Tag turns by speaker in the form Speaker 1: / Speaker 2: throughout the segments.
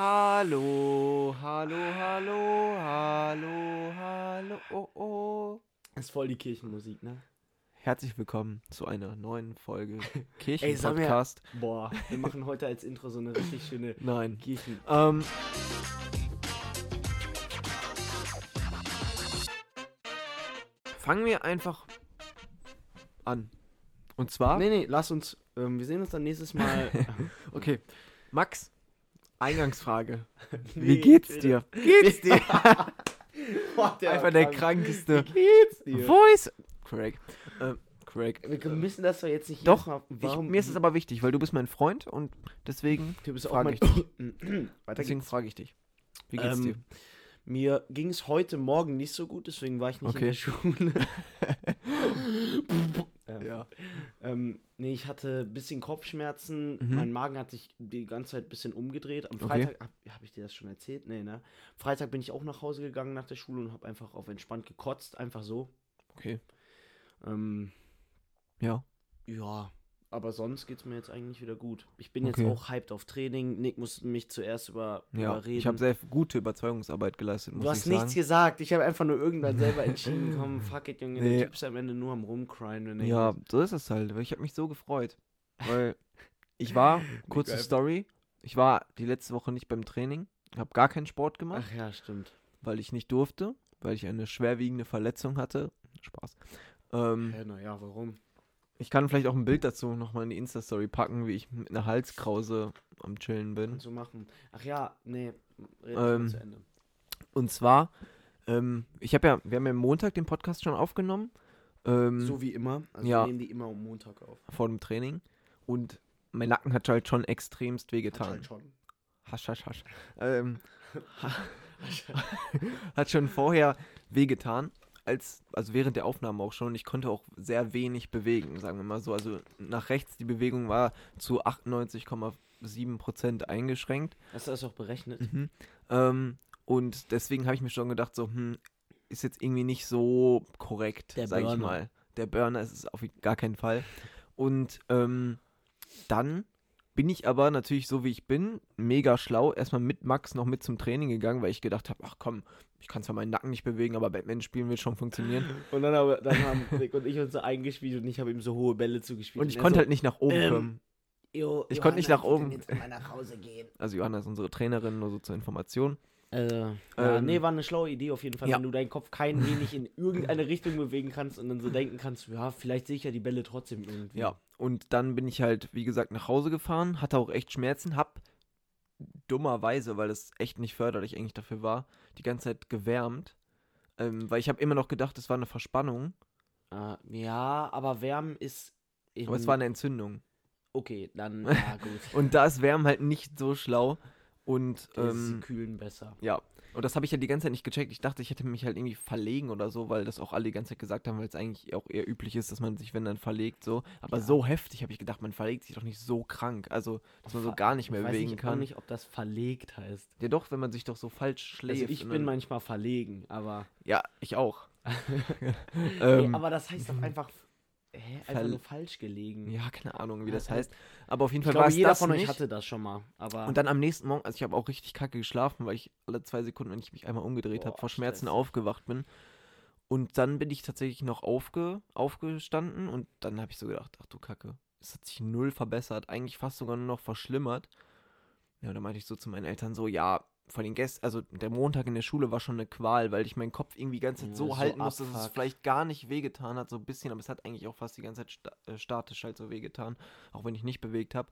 Speaker 1: Hallo, hallo, hallo, hallo, hallo, oh, oh.
Speaker 2: Das ist voll die Kirchenmusik, ne?
Speaker 1: Herzlich willkommen zu einer neuen Folge
Speaker 2: Ey,
Speaker 1: Kirchenpodcast.
Speaker 2: Boah, wir machen heute als Intro so eine richtig schöne
Speaker 1: Nein.
Speaker 2: Kirchen.
Speaker 1: Ähm, fangen wir einfach an. Und zwar,
Speaker 2: Nee, nee, lass uns. Ähm, wir sehen uns dann nächstes Mal.
Speaker 1: okay, Max, Eingangsfrage.
Speaker 2: Nee,
Speaker 1: Wie geht's
Speaker 2: bitte.
Speaker 1: dir? Geht's dir?
Speaker 2: Boah, der
Speaker 1: Einfach der
Speaker 2: krank.
Speaker 1: krankeste
Speaker 2: Wie geht's dir?
Speaker 1: Voice. Craig. Ähm, Craig.
Speaker 2: Wir müssen das doch jetzt nicht
Speaker 1: Doch,
Speaker 2: Mal-
Speaker 1: Ich,
Speaker 2: Warum?
Speaker 1: mir ist es aber wichtig, weil du bist mein Freund und deswegen,
Speaker 2: du bist auch mein.
Speaker 1: ich dich. Deswegen frage ich dich. Wie geht's
Speaker 2: Ähm,
Speaker 1: dir?
Speaker 2: Mir ging es heute Morgen nicht so gut, deswegen war ich nicht in
Speaker 1: Okay.
Speaker 2: der Schule. Ähm. Ähm, nee, ich hatte ein bisschen Kopfschmerzen.
Speaker 1: Mhm.
Speaker 2: Mein Magen hat sich die ganze Zeit ein bisschen umgedreht. Am
Speaker 1: Okay.
Speaker 2: Freitag, hab, hab ich dir das schon erzählt? Nee, ne? Freitag bin ich auch nach Hause gegangen nach der Schule und habe einfach auf entspannt gekotzt. Einfach so.
Speaker 1: Okay.
Speaker 2: Ähm,
Speaker 1: Ja.
Speaker 2: ja, aber sonst geht's mir jetzt eigentlich wieder gut. Ich bin
Speaker 1: Okay.
Speaker 2: jetzt auch hyped auf Training. Nick musste mich zuerst über,
Speaker 1: Ja.
Speaker 2: überreden.
Speaker 1: Ich habe sehr gute Überzeugungsarbeit geleistet,
Speaker 2: Du hast
Speaker 1: ich
Speaker 2: nichts
Speaker 1: sagen.
Speaker 2: gesagt. Ich habe einfach nur irgendwann selber entschieden, komm, fuck it, Junge.
Speaker 1: Nee.
Speaker 2: Der Typ ist am Ende nur am rumcryen. Wenn
Speaker 1: Ja,
Speaker 2: geht.
Speaker 1: so ist es halt. Ich habe mich so gefreut. Weil ich war, kurze. Story, ich war die letzte Woche nicht beim Training, habe gar keinen Sport gemacht,
Speaker 2: Ach ja, stimmt.
Speaker 1: weil ich nicht durfte, weil ich eine schwerwiegende Verletzung hatte. Spaß. Ähm,
Speaker 2: naja, warum?
Speaker 1: Ich kann vielleicht auch ein Bild dazu nochmal in die Insta-Story packen, wie ich mit einer Halskrause am Chillen bin.
Speaker 2: Kannst du machen. Ach ja, nee, reden
Speaker 1: Ähm,
Speaker 2: zu Ende.
Speaker 1: Und zwar, ähm, ich habe ja, wir haben ja Montag den Podcast schon aufgenommen. Ähm,
Speaker 2: So wie immer. Also
Speaker 1: ja.
Speaker 2: wir nehmen die immer am Montag auf.
Speaker 1: vor dem Training. Und mein Nacken hat halt schon extremst
Speaker 2: Hat
Speaker 1: wehgetan.
Speaker 2: halt schon.
Speaker 1: Hasch, hasch, hasch. Ähm, hat schon vorher wehgetan. Als, also während der Aufnahme auch schon. Ich konnte auch sehr wenig bewegen, sagen wir mal so. Also nach rechts, die Bewegung war zu 98,7% eingeschränkt.
Speaker 2: Hast du das auch berechnet?
Speaker 1: Mhm. Ähm, und deswegen habe ich mir schon gedacht, so, hm, ist jetzt irgendwie nicht so korrekt, sage ich mal. Der Burner ist es auf gar keinen Fall. Und ähm, dann bin ich aber natürlich so wie ich bin, mega schlau, erstmal mit Max noch mit zum Training gegangen, weil ich gedacht habe, ach komm, ich kann zwar meinen Nacken nicht bewegen, aber Batman spielen wird schon funktionieren.
Speaker 2: Und dann, aber, dann haben Nick und ich uns so eingespielt und ich habe ihm so hohe Bälle zugespielt.
Speaker 1: Und ich
Speaker 2: er
Speaker 1: konnte
Speaker 2: so,
Speaker 1: halt nicht nach oben
Speaker 2: ähm,
Speaker 1: kommen.
Speaker 2: "Jo,
Speaker 1: ich konnte nicht
Speaker 2: Johanna,
Speaker 1: nach oben."
Speaker 2: Nach Hause gehen.
Speaker 1: Also Johanna ist unsere Trainerin, nur so zur Information.
Speaker 2: Ja,
Speaker 1: Ähm,
Speaker 2: nee, war eine schlaue Idee auf jeden Fall,
Speaker 1: ja.
Speaker 2: wenn du deinen Kopf kein wenig in irgendeine Richtung bewegen kannst und dann so denken kannst, ja, vielleicht sehe ich ja die Bälle trotzdem irgendwie.
Speaker 1: Ja, und dann bin ich halt, wie gesagt, nach Hause gefahren, hatte auch echt Schmerzen, hab dummerweise, weil es echt nicht förderlich eigentlich dafür war, die ganze Zeit gewärmt. Ähm, weil ich habe immer noch gedacht, es war eine Verspannung,
Speaker 2: Äh, ja, aber Wärmen ist.
Speaker 1: Aber es war eine Entzündung.
Speaker 2: Okay, dann, ja, gut.
Speaker 1: Und da ist Wärmen halt nicht so schlau. Und
Speaker 2: Das
Speaker 1: ähm,
Speaker 2: Kühlen besser.
Speaker 1: ja, und das habe ich ja die ganze Zeit nicht gecheckt. Ich dachte, ich hätte mich halt irgendwie verlegen oder so, weil das auch alle die ganze Zeit gesagt haben, weil es eigentlich auch eher üblich ist, dass man sich, wenn dann verlegt, so. Aber
Speaker 2: Ja.
Speaker 1: so heftig habe ich gedacht, man verlegt sich doch nicht so krank. Also, dass man so gar nicht mehr
Speaker 2: ich weiß
Speaker 1: bewegen
Speaker 2: nicht, auch
Speaker 1: kann.
Speaker 2: nicht, ob das verlegt heißt.
Speaker 1: Ja doch, wenn man sich doch so falsch schläft.
Speaker 2: Also ich bin manchmal verlegen, aber.
Speaker 1: Ja, ich auch.
Speaker 2: nee,
Speaker 1: ähm,
Speaker 2: aber das heißt doch einfach. Hä? Einfach
Speaker 1: Verl-
Speaker 2: nur falsch gelegen.
Speaker 1: ja, keine Ahnung, wie das
Speaker 2: halt-
Speaker 1: heißt. Aber auf jeden
Speaker 2: ich
Speaker 1: Fall war
Speaker 2: glaube,
Speaker 1: es
Speaker 2: jeder
Speaker 1: das
Speaker 2: von euch
Speaker 1: nicht.
Speaker 2: hatte das schon mal. Aber.
Speaker 1: Und dann am nächsten Morgen, also ich habe auch richtig kacke geschlafen, weil ich alle zwei Sekunden, wenn ich mich einmal umgedreht habe, vor Schmerzen
Speaker 2: stressig.
Speaker 1: aufgewacht bin. Und dann bin ich tatsächlich noch aufge, aufgestanden und dann habe ich so gedacht, ach du Kacke, es hat sich null verbessert, eigentlich fast sogar nur noch verschlimmert. Ja, und dann meinte ich so zu meinen Eltern so, ja, vor den Gästen, also der Montag in der Schule war schon eine Qual, weil ich meinen Kopf irgendwie die ganze Zeit so
Speaker 2: so
Speaker 1: halten muss, dass es vielleicht gar nicht wehgetan hat, so ein bisschen, aber es hat eigentlich auch fast die ganze Zeit sta äh, statisch halt so wehgetan, auch wenn ich nicht bewegt habe.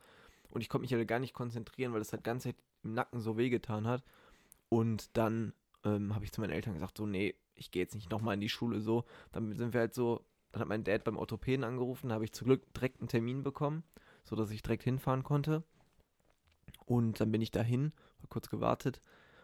Speaker 1: Und ich konnte mich halt gar nicht konzentrieren, weil es halt die ganze Zeit im Nacken so wehgetan hat. Und dann ähm, habe ich zu meinen Eltern gesagt, so, nee, ich gehe jetzt nicht nochmal in die Schule so. Dann sind wir halt so, dann hat mein Dad beim Orthopäden angerufen, da habe ich zum Glück direkt einen Termin bekommen, sodass ich direkt hinfahren konnte. Und dann bin ich dahin, kurz gewartet.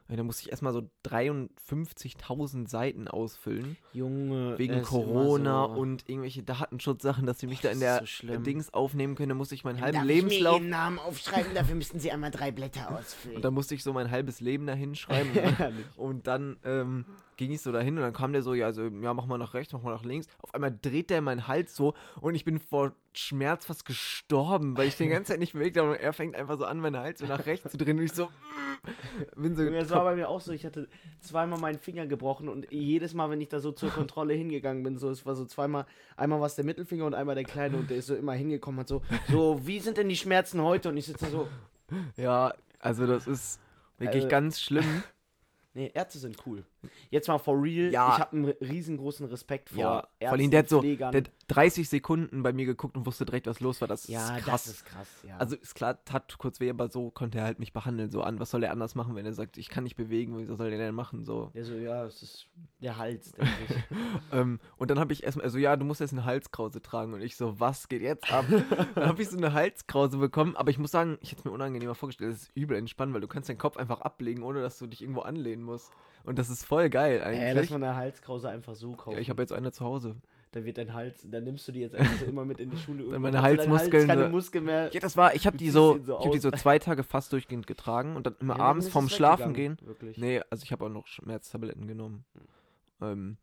Speaker 1: Und dann musste ich erstmal so 53.000 Seiten ausfüllen.
Speaker 2: Junge.
Speaker 1: Wegen Corona
Speaker 2: so.
Speaker 1: und irgendwelche Datenschutzsachen, dass sie mich
Speaker 2: Boah,
Speaker 1: da in der
Speaker 2: so.
Speaker 1: Dings aufnehmen können. Da musste ich meinen halben
Speaker 3: Darf ich mir
Speaker 1: Lebenslauf.
Speaker 3: Ihren Namen aufschreiben? Dafür müssten Sie einmal drei Blätter ausfüllen.
Speaker 1: Und dann musste ich so mein halbes Leben da hinschreiben.
Speaker 2: Ehrlich.
Speaker 1: und dann ähm, ging ich so dahin und dann kam der so, ja, also, ja, mach mal nach rechts, mach mal nach links. Auf einmal dreht der meinen Hals so und ich bin vor Schmerz fast gestorben, weil ich den ganze Zeit nicht bewegt habe und er fängt einfach so an, meinen Hals so nach rechts zu drehen und ich so, bin so,
Speaker 2: Das war bei mir auch so. Ich hatte zweimal meinen Finger gebrochen und jedes Mal, wenn ich da so zur Kontrolle hingegangen bin, so, es war so zweimal, einmal war es der Mittelfinger und einmal der kleine und der ist so immer hingekommen, hat so, so, wie sind denn die Schmerzen heute? Und ich sitze so,
Speaker 1: ja, also das ist wirklich
Speaker 2: Also-
Speaker 1: ganz schlimm.
Speaker 2: nee, Ärzte sind cool. Jetzt mal for real,
Speaker 1: Ja.
Speaker 2: ich habe einen riesengroßen Respekt vor
Speaker 1: Ja,
Speaker 2: Ärzten,
Speaker 1: vor allem der hat so, der hat 30 Sekunden bei mir geguckt und wusste direkt, was los war. Das
Speaker 2: ja,
Speaker 1: ist krass.
Speaker 2: das ist krass, ja.
Speaker 1: Also ist klar, tat kurz weh, aber so konnte er halt mich behandeln. So an, was soll er anders machen, wenn er sagt, ich kann nicht bewegen, was soll der denn machen? So.
Speaker 2: der so, ja, es ist der Hals, denke ich.
Speaker 1: Ähm, und dann habe ich erstmal, also ja, du musst jetzt eine Halskrause tragen. Und ich so, was geht jetzt ab? dann habe ich so eine Halskrause bekommen, aber ich muss sagen, ich hätte es mir unangenehmer vorgestellt. Das ist übel entspannt, weil du kannst deinen Kopf einfach ablegen, ohne dass du dich irgendwo anlehnen musst. Und das ist voll geil
Speaker 2: Äh, lass
Speaker 1: eigentlich.
Speaker 2: mal eine Halskrause einfach so kaufen.
Speaker 1: ja, ich habe jetzt eine zu Hause.
Speaker 2: da wird dein Hals, dann nimmst du die jetzt einfach so immer mit in die Schule. Irgendwann
Speaker 1: meine Halsmuskeln
Speaker 2: Hals, keine Muskeln mehr.
Speaker 1: Ja, das war, ich habe die so,
Speaker 2: so
Speaker 1: ich habe die so zwei Tage fast durchgehend getragen und dann immer
Speaker 2: Ja,
Speaker 1: abends vorm Schlafen gehen.
Speaker 2: Wirklich.
Speaker 1: Nee, also ich habe auch noch Schmerztabletten genommen. Ähm,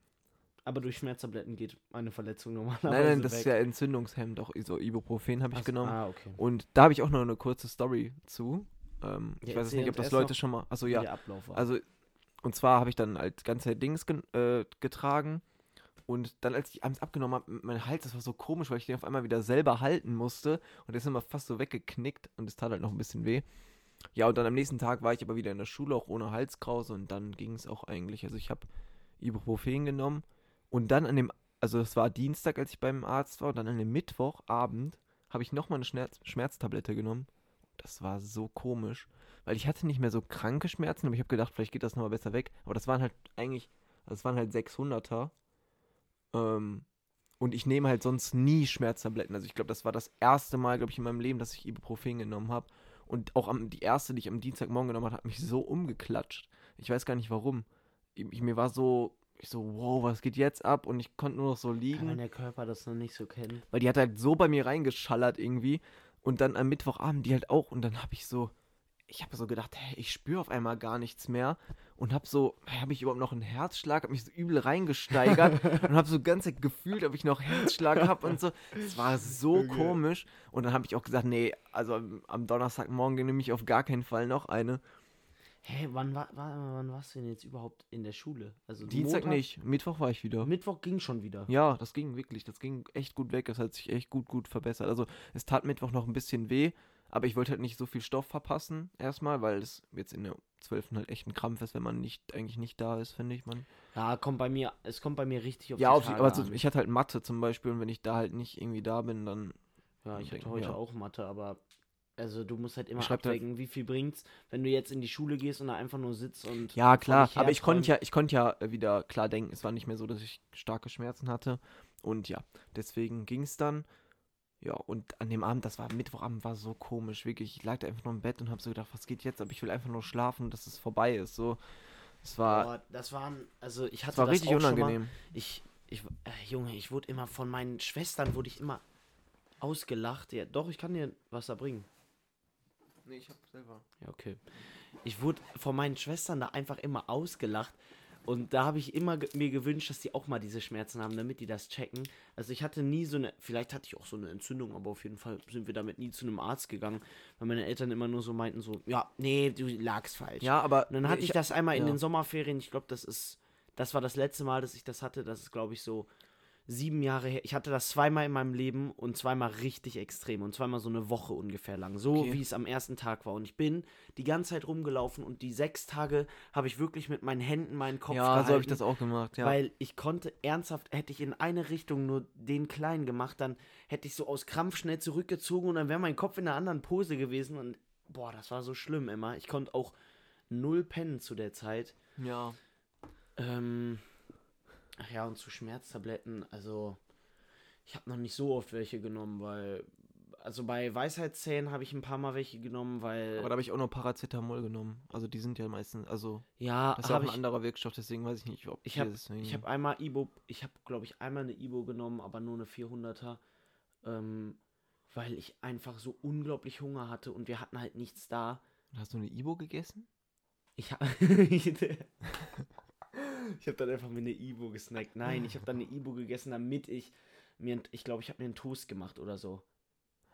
Speaker 2: Aber durch Schmerztabletten geht eine Verletzung normalerweise
Speaker 1: nein, nein, das
Speaker 2: weg.
Speaker 1: ist ja Entzündungshemmend, auch so Ibuprofen habe ich
Speaker 2: Ach,
Speaker 1: genommen.
Speaker 2: Ah, okay.
Speaker 1: Und da habe ich auch noch eine kurze Story zu. Ähm, ich
Speaker 2: Ja,
Speaker 1: weiß jetzt nicht, ob das Leute schon mal. Achso,
Speaker 2: Wie
Speaker 1: ja. Also, und zwar habe ich dann halt ganze Zeit Dings gen äh, getragen. Und dann, als ich abends abgenommen habe, mein Hals, das war so komisch, weil ich den auf einmal wieder selber halten musste. Und der ist immer fast so weggeknickt und es tat halt noch ein bisschen weh. Ja, und dann am nächsten Tag war ich aber wieder in der Schule, auch ohne Halskrause. Und dann ging es auch eigentlich. Also, ich habe Ibuprofen genommen. Und dann an dem, also es war Dienstag, als ich beim Arzt war. Und dann an dem Mittwochabend habe ich nochmal eine Schmerz Schmerztablette genommen. Das war so komisch. Weil ich hatte nicht mehr so kranke Schmerzen, aber ich habe gedacht, vielleicht geht das nochmal besser weg. Aber das waren halt eigentlich, das waren halt 600er. Ähm, und ich nehme halt sonst nie Schmerztabletten. Also ich glaube, das war das erste Mal, glaube ich, in meinem Leben, dass ich Ibuprofen genommen habe. Und auch am, die erste, die ich am Dienstagmorgen genommen habe, hat mich so umgeklatscht. Ich weiß gar nicht warum. Ich, mir war so, ich so, wow, was geht jetzt ab? Und ich konnte nur noch so liegen.
Speaker 2: wenn der Körper das noch nicht so kennt.
Speaker 1: Weil die hat halt so bei mir reingeschallert irgendwie. Und dann am Mittwochabend die halt auch. Und dann habe ich so, ich habe so gedacht, hey, ich spüre auf einmal gar nichts mehr. Und habe so, hey, habe ich überhaupt noch einen Herzschlag? Habe mich so übel reingesteigert. und habe so ganz gefühlt, ob ich noch Herzschlag habe und so. Es war so
Speaker 2: Okay.
Speaker 1: komisch. Und dann habe ich auch gesagt, nee, also am, Donnerstagmorgen nehme ich auf gar keinen Fall noch eine.
Speaker 2: Hä, wann, war, war, wann warst du denn jetzt überhaupt in der Schule? Also
Speaker 1: Dienstag
Speaker 2: Montag?
Speaker 1: nicht. Mittwoch war ich wieder.
Speaker 2: Mittwoch ging schon wieder.
Speaker 1: Ja, das ging wirklich. Das ging echt gut weg. Das hat sich echt gut, gut verbessert. Also, es tat Mittwoch noch ein bisschen weh, aber ich wollte halt nicht so viel Stoff verpassen, erstmal, weil es jetzt in der 12. halt echt ein Krampf ist, wenn man nicht, eigentlich nicht da ist, finde ich, man.
Speaker 2: Ja, kommt bei mir, es kommt bei mir richtig auf
Speaker 1: Ja,
Speaker 2: die
Speaker 1: auf,
Speaker 2: Tage
Speaker 1: aber
Speaker 2: an.
Speaker 1: ich hatte halt Mathe zum Beispiel und wenn ich da halt nicht irgendwie da bin, dann.
Speaker 2: Ja, ich
Speaker 1: denke,
Speaker 2: hatte heute
Speaker 1: ja.
Speaker 2: auch Mathe, aber also du musst halt immer
Speaker 1: Schreibt halt-
Speaker 2: abwägen, wie viel bringt's, wenn du jetzt in die Schule gehst und da einfach nur sitzt und
Speaker 1: Ja, klar, aber ich konnte ja, ich konnte ja wieder klar denken, es war nicht mehr so, dass ich starke Schmerzen hatte. Und ja, deswegen ging es dann. Ja, und an dem Abend, das war Mittwochabend, war so komisch, wirklich. Ich lag da einfach nur im Bett und habe so gedacht, was geht jetzt? Aber ich will einfach nur schlafen, dass es vorbei ist. So, es war,
Speaker 2: Boah, das waren, also ich hatte
Speaker 1: es war
Speaker 2: das
Speaker 1: richtig
Speaker 2: auch schon mal.
Speaker 1: unangenehm.
Speaker 2: Ich, ich, äh, Junge, ich wurde immer von meinen Schwestern, wurde ich immer ausgelacht. Ja, doch, ich kann dir Wasser bringen.
Speaker 1: Nee, ich hab selber.
Speaker 2: Ja, okay. Ich wurde von meinen Schwestern da einfach immer ausgelacht. Und da habe ich immer mir gewünscht, dass die auch mal diese Schmerzen haben, damit die das checken. Also ich hatte nie so eine, vielleicht hatte ich auch so eine Entzündung, aber auf jeden Fall sind wir damit nie zu einem Arzt gegangen, weil meine Eltern immer nur so meinten so, ja, nee, du lagst falsch.
Speaker 1: Ja, aber.
Speaker 2: Und dann hatte ich, das einmal in
Speaker 1: ja.
Speaker 2: den Sommerferien, ich glaube, das ist, das war das letzte Mal, dass ich das hatte, das ist, glaube ich, so sieben Jahre her. Ich hatte das zweimal in meinem Leben und zweimal richtig extrem und zweimal so eine Woche ungefähr lang, so
Speaker 1: Okay.
Speaker 2: wie es am ersten Tag war. Und ich bin die ganze Zeit rumgelaufen und die sechs Tage habe ich wirklich mit meinen Händen meinen Kopf
Speaker 1: Ja,
Speaker 2: gehalten.
Speaker 1: so habe ich das auch gemacht, ja.
Speaker 2: Weil ich konnte ernsthaft, hätte ich in eine Richtung nur den Kleinen gemacht, dann hätte ich so aus Krampf schnell zurückgezogen und dann wäre mein Kopf in einer anderen Pose gewesen und boah, das war so schlimm immer. Ich konnte auch null pennen zu der Zeit.
Speaker 1: ja.
Speaker 2: Ähm, ach ja, und zu Schmerztabletten, also ich habe noch nicht so oft welche genommen, weil, also bei Weisheitszähnen habe ich ein paar Mal welche genommen, weil,
Speaker 1: Aber da habe ich auch nur Paracetamol genommen. Also die sind ja meistens, also
Speaker 2: ja,
Speaker 1: das ist ja auch
Speaker 2: habe
Speaker 1: ein
Speaker 2: ich,
Speaker 1: anderer Wirkstoff, deswegen weiß ich nicht, ob
Speaker 2: Ich
Speaker 1: hier
Speaker 2: hab-
Speaker 1: deswegen-
Speaker 2: Ich habe einmal Ibo, ich habe glaube ich einmal eine Ibo genommen, aber nur eine 400er, ähm, weil ich einfach so unglaublich Hunger hatte und wir hatten halt nichts da.
Speaker 1: Hast du eine Ibo gegessen?
Speaker 2: Ich habe ich habe dann einfach mir eine Ibo gesnackt. Nein, ich habe dann eine Ibo gegessen, damit ich mir, ich glaube, ich habe mir einen Toast gemacht oder so.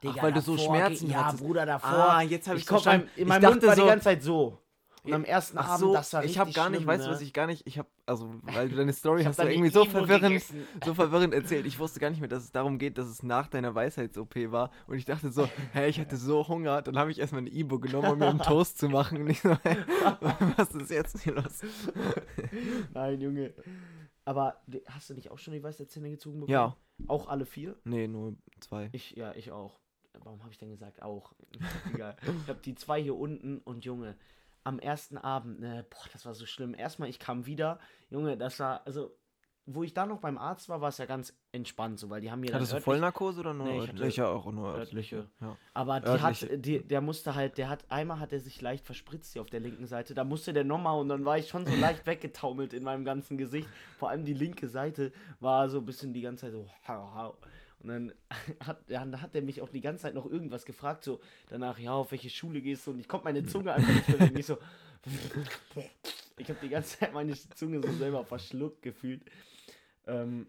Speaker 1: Ach, weil du so Schmerzen
Speaker 2: Ja,
Speaker 1: hattest.
Speaker 2: Bruder, davor.
Speaker 1: Ah, jetzt hab
Speaker 2: ich komm,
Speaker 1: verstanden.
Speaker 2: Mein, in
Speaker 1: Ich
Speaker 2: meinem
Speaker 1: dachte
Speaker 2: Mund war
Speaker 1: so-
Speaker 2: die ganze Zeit so. Und am ersten
Speaker 1: Ach
Speaker 2: Abend,
Speaker 1: so,
Speaker 2: das war
Speaker 1: ich habe
Speaker 2: richtig
Speaker 1: gar nicht,
Speaker 2: schlimm,
Speaker 1: weißt du,
Speaker 2: ne?
Speaker 1: was ich gar nicht, ich habe, also, weil du deine Story hast du irgendwie so verwirrend, so verwirrend erzählt. Ich wusste gar nicht mehr, dass es darum geht, dass es nach deiner Weisheits-OP war. Und ich dachte so, hä, ich hatte so Hunger. Dann habe ich erstmal eine Ibo genommen, um mir einen Toast zu machen. Und ich so, hä, was ist jetzt hier los?
Speaker 2: Nein, Junge. Aber hast du nicht auch schon die weiße Zähne gezogen bekommen?
Speaker 1: Ja.
Speaker 2: Auch alle vier?
Speaker 1: Nee, nur zwei.
Speaker 2: Ich, ja, ich auch. Warum habe ich denn gesagt auch? Egal. Ich habe die zwei hier unten und Junge, am ersten Abend, ne, boah, das war so schlimm. Erstmal, ich kam wieder, Junge, das war, also, wo ich da noch beim Arzt war, war es ja ganz entspannt, so, weil die haben mir dann
Speaker 1: Hattest du Vollnarkose oder nur
Speaker 2: Nee,
Speaker 1: örtliche? auch nur
Speaker 2: örtliche.
Speaker 1: örtliche. Ja.
Speaker 2: Aber die
Speaker 1: Örtliche.
Speaker 2: hat, die, der musste halt, der hat, einmal hat er sich leicht verspritzt hier auf der linken Seite, da musste der nochmal und dann war ich schon so leicht weggetaumelt in meinem ganzen Gesicht. Vor allem die linke Seite war so ein bisschen die ganze Zeit so, hau, hau. Und dann hat, dann hat er mich auch die ganze Zeit noch irgendwas gefragt, so danach, ja, auf welche Schule gehst du? Und ich konnte meine Zunge einfach nicht bewegen. Ich so, ich habe die ganze Zeit meine Zunge so selber verschluckt gefühlt. Ähm,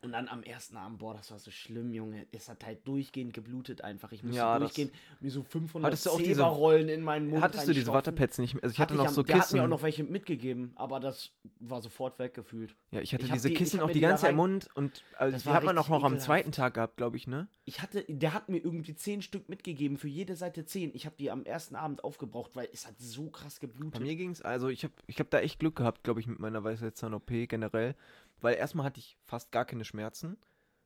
Speaker 2: und dann am ersten Abend, boah, das war so schlimm, Junge. Es hat halt durchgehend geblutet einfach. Ich musste
Speaker 1: Ja,
Speaker 2: durchgehend mir so 500
Speaker 1: Hattest du auch diese-
Speaker 2: Zeberrollen in meinen Mund
Speaker 1: Hattest du diese. Wattepads nicht mehr? Also ich
Speaker 2: Hatte
Speaker 1: hatte noch
Speaker 2: am-
Speaker 1: so
Speaker 2: Der hat mir auch
Speaker 1: Kissen.
Speaker 2: noch welche mitgegeben, aber das war sofort weggefühlt.
Speaker 1: Ja, ich hatte
Speaker 2: Ich
Speaker 1: diese
Speaker 2: die- ich
Speaker 1: Kissen auch die ganze Zeit im Mund und also
Speaker 2: Das
Speaker 1: die hat man auch noch am zweiten Tag gehabt, glaube ich, ne?
Speaker 2: Ich hatte, der hat mir irgendwie 10 Stück mitgegeben, für jede Seite 10. Ich habe die am ersten Abend aufgebraucht, weil es hat so krass
Speaker 1: Bei
Speaker 2: geblutet.
Speaker 1: mir ging's, also ich habe ich hab da echt Glück gehabt, glaube ich, mit meiner Weisheitszahn-OP generell. Weil erstmal hatte ich fast gar keine Schmerzen.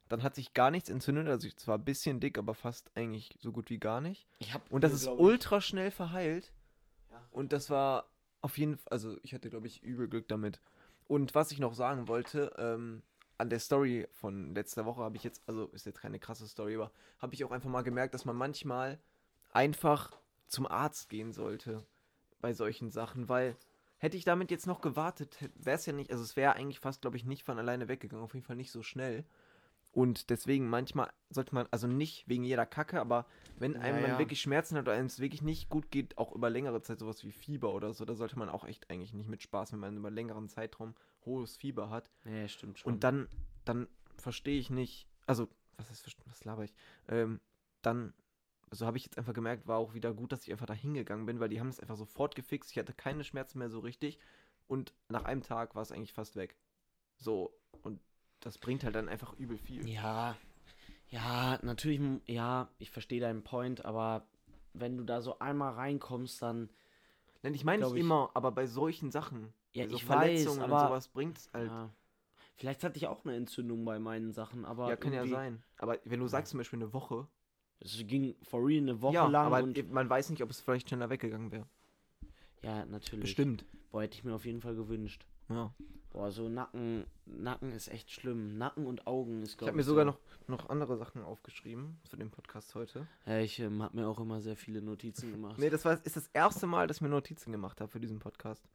Speaker 1: Dann hat sich gar nichts entzündet, also ich zwar ein bisschen dick, aber fast eigentlich so gut wie gar nicht.
Speaker 2: Ich hab
Speaker 1: Und das ist ultra schnell verheilt.
Speaker 2: Ja.
Speaker 1: Und das war auf jeden Fall, also ich hatte, glaube ich, übel Glück damit. Und was ich noch sagen wollte, ähm, an der Story von letzter Woche habe ich jetzt, also ist jetzt keine krasse Story, aber habe ich auch einfach mal gemerkt, dass man manchmal einfach zum Arzt gehen sollte bei solchen Sachen, weil hätte ich damit jetzt noch gewartet, wäre es ja nicht, also es wäre eigentlich fast, glaube ich, nicht von alleine weggegangen, auf jeden Fall nicht so schnell. Und deswegen manchmal sollte man, also nicht wegen jeder Kacke, aber wenn einem
Speaker 2: Ja, ja.
Speaker 1: wirklich Schmerzen hat oder einem es wirklich nicht gut geht, auch über längere Zeit, sowas wie Fieber oder so, da sollte man auch echt eigentlich nicht mit Spaß, wenn man über längeren Zeitraum hohes Fieber hat.
Speaker 2: Ja, stimmt schon.
Speaker 1: Und dann, dann verstehe ich nicht, also, was ist, was laber ich? Ähm, dann, so habe ich jetzt einfach gemerkt, war auch wieder gut, dass ich einfach da hingegangen bin, weil die haben es einfach sofort gefixt. Ich hatte keine Schmerzen mehr so richtig. Und nach einem Tag war es eigentlich fast weg. So, und das bringt halt dann einfach übel viel.
Speaker 2: Ja, ja, natürlich, ja, ich verstehe deinen Point, aber wenn du da so einmal reinkommst, dann,
Speaker 1: Nein, ich meine nicht
Speaker 2: ich-
Speaker 1: immer, aber bei solchen Sachen,
Speaker 2: Ja,
Speaker 1: bei so
Speaker 2: ich weiß,
Speaker 1: Verletzungen
Speaker 2: aber-
Speaker 1: und sowas bringt es halt. Ja,
Speaker 2: ja. Vielleicht hatte ich auch eine Entzündung bei meinen Sachen, aber
Speaker 1: kann ja sein. Aber wenn du sagst zum Beispiel eine Woche,
Speaker 2: Es ging for real eine Woche
Speaker 1: ja,
Speaker 2: lang
Speaker 1: aber
Speaker 2: und
Speaker 1: man weiß nicht, ob es vielleicht schneller weggegangen wäre.
Speaker 2: ja, natürlich.
Speaker 1: Bestimmt.
Speaker 2: Boah, hätte ich mir auf jeden Fall gewünscht.
Speaker 1: Ja.
Speaker 2: Boah, so Nacken, Nacken ist echt schlimm. Nacken und Augen ist,
Speaker 1: Ich
Speaker 2: glaube
Speaker 1: habe mir sogar noch, noch andere Sachen aufgeschrieben für den Podcast heute.
Speaker 2: Ja, ich ähm, habe mir auch immer sehr viele Notizen gemacht.
Speaker 1: Nee, das war, ist das erste Mal, dass ich mir Notizen gemacht habe für diesen Podcast.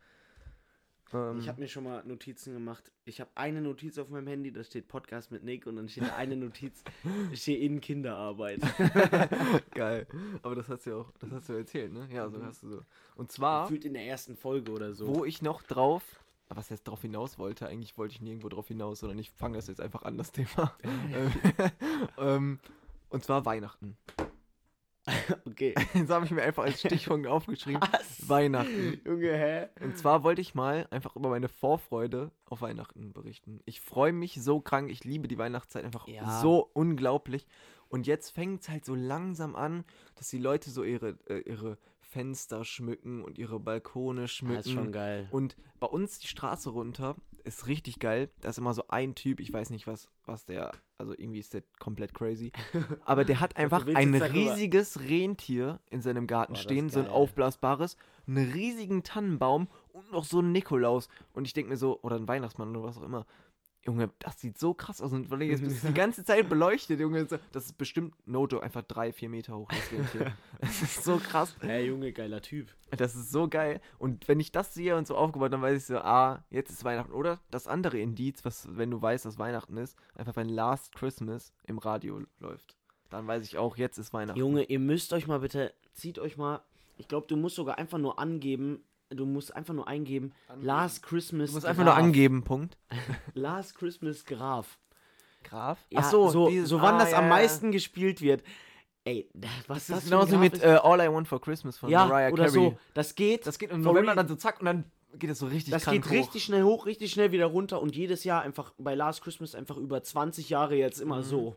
Speaker 1: Ähm,
Speaker 2: Ich habe mir schon mal Notizen gemacht. Ich habe eine Notiz auf meinem Handy, da steht Podcast mit Nick und dann steht da eine Notiz, steht in Kinderarbeit.
Speaker 1: geil. Aber das hast du ja auch, das hast du erzählt, ne? Ja, so hast du so. Und zwar,
Speaker 2: Gefühlt in der ersten Folge oder so.
Speaker 1: wo ich noch drauf, was jetzt drauf hinaus wollte, eigentlich wollte ich nirgendwo drauf hinaus, sondern ich fange das jetzt einfach an, das Thema. Ähm, ähm, und zwar Weihnachten.
Speaker 2: Okay.
Speaker 1: Das habe ich mir einfach als Stichpunkt aufgeschrieben.
Speaker 2: Was?
Speaker 1: Weihnachten.
Speaker 2: Junge, hä?
Speaker 1: Und zwar wollte ich mal einfach über meine Vorfreude auf Weihnachten berichten. Ich freue mich so krank, ich liebe die Weihnachtszeit einfach
Speaker 2: Ja.
Speaker 1: so unglaublich. Und jetzt fängt es halt so langsam an, dass die Leute so ihre, äh, ihre Fenster schmücken und ihre Balkone schmücken.
Speaker 2: Das ist schon geil.
Speaker 1: Und bei uns die Straße runter ist richtig geil. Da ist immer so ein Typ, ich weiß nicht, was, was der, also irgendwie ist der komplett crazy. Aber der hat einfach ein riesiges Rentier in seinem Garten
Speaker 2: Boah,
Speaker 1: stehen, so ein aufblasbares, einen riesigen Tannenbaum und noch so einen Nikolaus. Und ich denke mir so, oder ein Weihnachtsmann oder was auch immer. Junge, das sieht so krass aus. Und jetzt das die ganze Zeit beleuchtet, Junge, das ist bestimmt Noto einfach drei, vier Meter hoch, das. Das ist so krass.
Speaker 2: Hä, Junge, geiler Typ.
Speaker 1: Das ist so geil. Und wenn ich das sehe und so aufgebaut, dann weiß ich so, ah, jetzt ist Weihnachten. Oder das andere Indiz, was, wenn du weißt, dass Weihnachten ist, einfach wenn Last Christmas im Radio läuft. Dann weiß ich auch, jetzt ist Weihnachten.
Speaker 2: Junge, ihr müsst euch mal bitte, zieht euch mal, ich glaube, du musst sogar einfach nur angeben, du musst einfach nur eingeben, Last Christmas
Speaker 1: Du musst einfach nur angeben, Punkt.
Speaker 2: Last Christmas Graf.
Speaker 1: Graf?
Speaker 2: Ja,
Speaker 1: Ach so,
Speaker 2: so,
Speaker 1: dieses-
Speaker 2: so wann
Speaker 1: ah,
Speaker 2: das
Speaker 1: ja,
Speaker 2: am
Speaker 1: ja.
Speaker 2: meisten gespielt wird. Ey, was
Speaker 1: Das ist
Speaker 2: ein
Speaker 1: genauso mit äh, All I Want for Christmas von
Speaker 2: ja,
Speaker 1: Mariah
Speaker 2: oder
Speaker 1: Carey.
Speaker 2: so. Das geht.
Speaker 1: Das geht im November dann so zack und dann geht es so richtig
Speaker 2: Das
Speaker 1: krank
Speaker 2: geht
Speaker 1: hoch.
Speaker 2: richtig schnell hoch, richtig schnell wieder runter und jedes Jahr einfach bei Last Christmas einfach über 20 Jahre jetzt
Speaker 1: Mhm.
Speaker 2: immer so.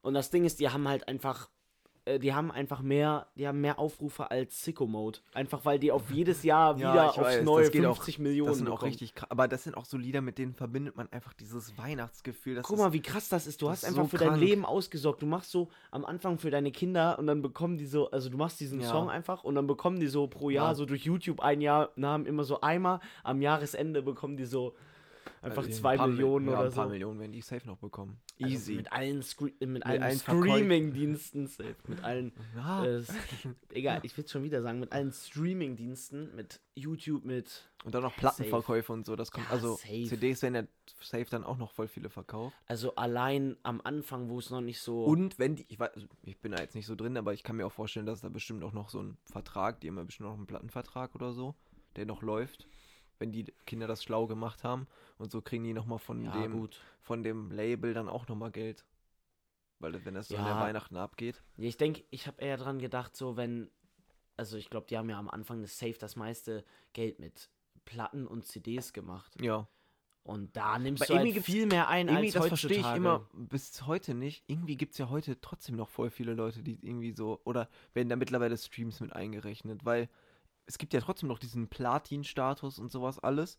Speaker 2: Und das Ding ist, die haben halt einfach, äh, die haben einfach mehr, die haben mehr Aufrufe als Sicko Mode. Einfach weil die auf jedes Jahr
Speaker 1: Ja,
Speaker 2: wieder
Speaker 1: ich
Speaker 2: aufs
Speaker 1: weiß,
Speaker 2: neue
Speaker 1: geht
Speaker 2: 50
Speaker 1: auch,
Speaker 2: Millionen
Speaker 1: Das sind auch richtig krass. Aber das sind auch so Lieder, mit denen verbindet man einfach dieses Weihnachtsgefühl. Das
Speaker 2: Guck mal, wie krass das ist. Du
Speaker 1: das
Speaker 2: hast
Speaker 1: ist
Speaker 2: einfach
Speaker 1: so
Speaker 2: für dein
Speaker 1: krank.
Speaker 2: Leben ausgesorgt. Du machst so am Anfang für deine Kinder und dann bekommen die so, also du machst diesen
Speaker 1: Ja.
Speaker 2: Song einfach und dann bekommen die so pro Jahr,
Speaker 1: Ja.
Speaker 2: so durch YouTube ein Jahr Namen immer so einmal. Am Jahresende bekommen die so einfach
Speaker 1: Also
Speaker 2: zwei
Speaker 1: ein paar
Speaker 2: Millionen
Speaker 1: Mil- ja,
Speaker 2: oder
Speaker 1: ein paar
Speaker 2: so.
Speaker 1: Millionen werden die safe noch bekommen.
Speaker 2: Also
Speaker 1: Easy.
Speaker 2: mit allen, Scre mit allen,
Speaker 1: allen
Speaker 2: Streaming-Diensten. safe. Mit allen.
Speaker 1: ja.
Speaker 2: Äh, egal, ich will schon wieder sagen, mit allen Streaming-Diensten, mit YouTube, mit.
Speaker 1: und dann noch
Speaker 2: safe.
Speaker 1: Plattenverkäufe und so. Das kommt,
Speaker 2: Ja,
Speaker 1: also
Speaker 2: safe.
Speaker 1: CDs werden ja safe dann auch noch voll viele verkauft.
Speaker 2: Also allein am Anfang, wo es noch nicht so.
Speaker 1: Und wenn die, ich weiß, also ich bin da jetzt nicht so drin, aber ich kann mir auch vorstellen, dass da bestimmt auch noch so ein Vertrag, die haben ja bestimmt noch einen Plattenvertrag oder so, der noch läuft, wenn die Kinder das schlau gemacht haben. Und so kriegen die nochmal von
Speaker 2: ja,
Speaker 1: dem,
Speaker 2: gut.
Speaker 1: von dem Label dann auch nochmal Geld. Weil wenn das so in der
Speaker 2: Ja.
Speaker 1: Weihnachten abgeht.
Speaker 2: Ja, ich denke, ich habe eher dran gedacht, so wenn. Also ich glaube, die haben ja am Anfang des Safe das meiste Geld mit Platten und CDs gemacht.
Speaker 1: Ja.
Speaker 2: Und da nimmst
Speaker 1: Aber
Speaker 2: du halt viel mehr ein
Speaker 1: Irgendwie,
Speaker 2: als
Speaker 1: das verstehe ich
Speaker 2: heutzutage.
Speaker 1: immer bis heute nicht. Irgendwie gibt es ja heute trotzdem noch voll viele Leute, die irgendwie so, oder werden da mittlerweile Streams mit eingerechnet, weil es gibt ja trotzdem noch diesen Platin-Status und sowas alles.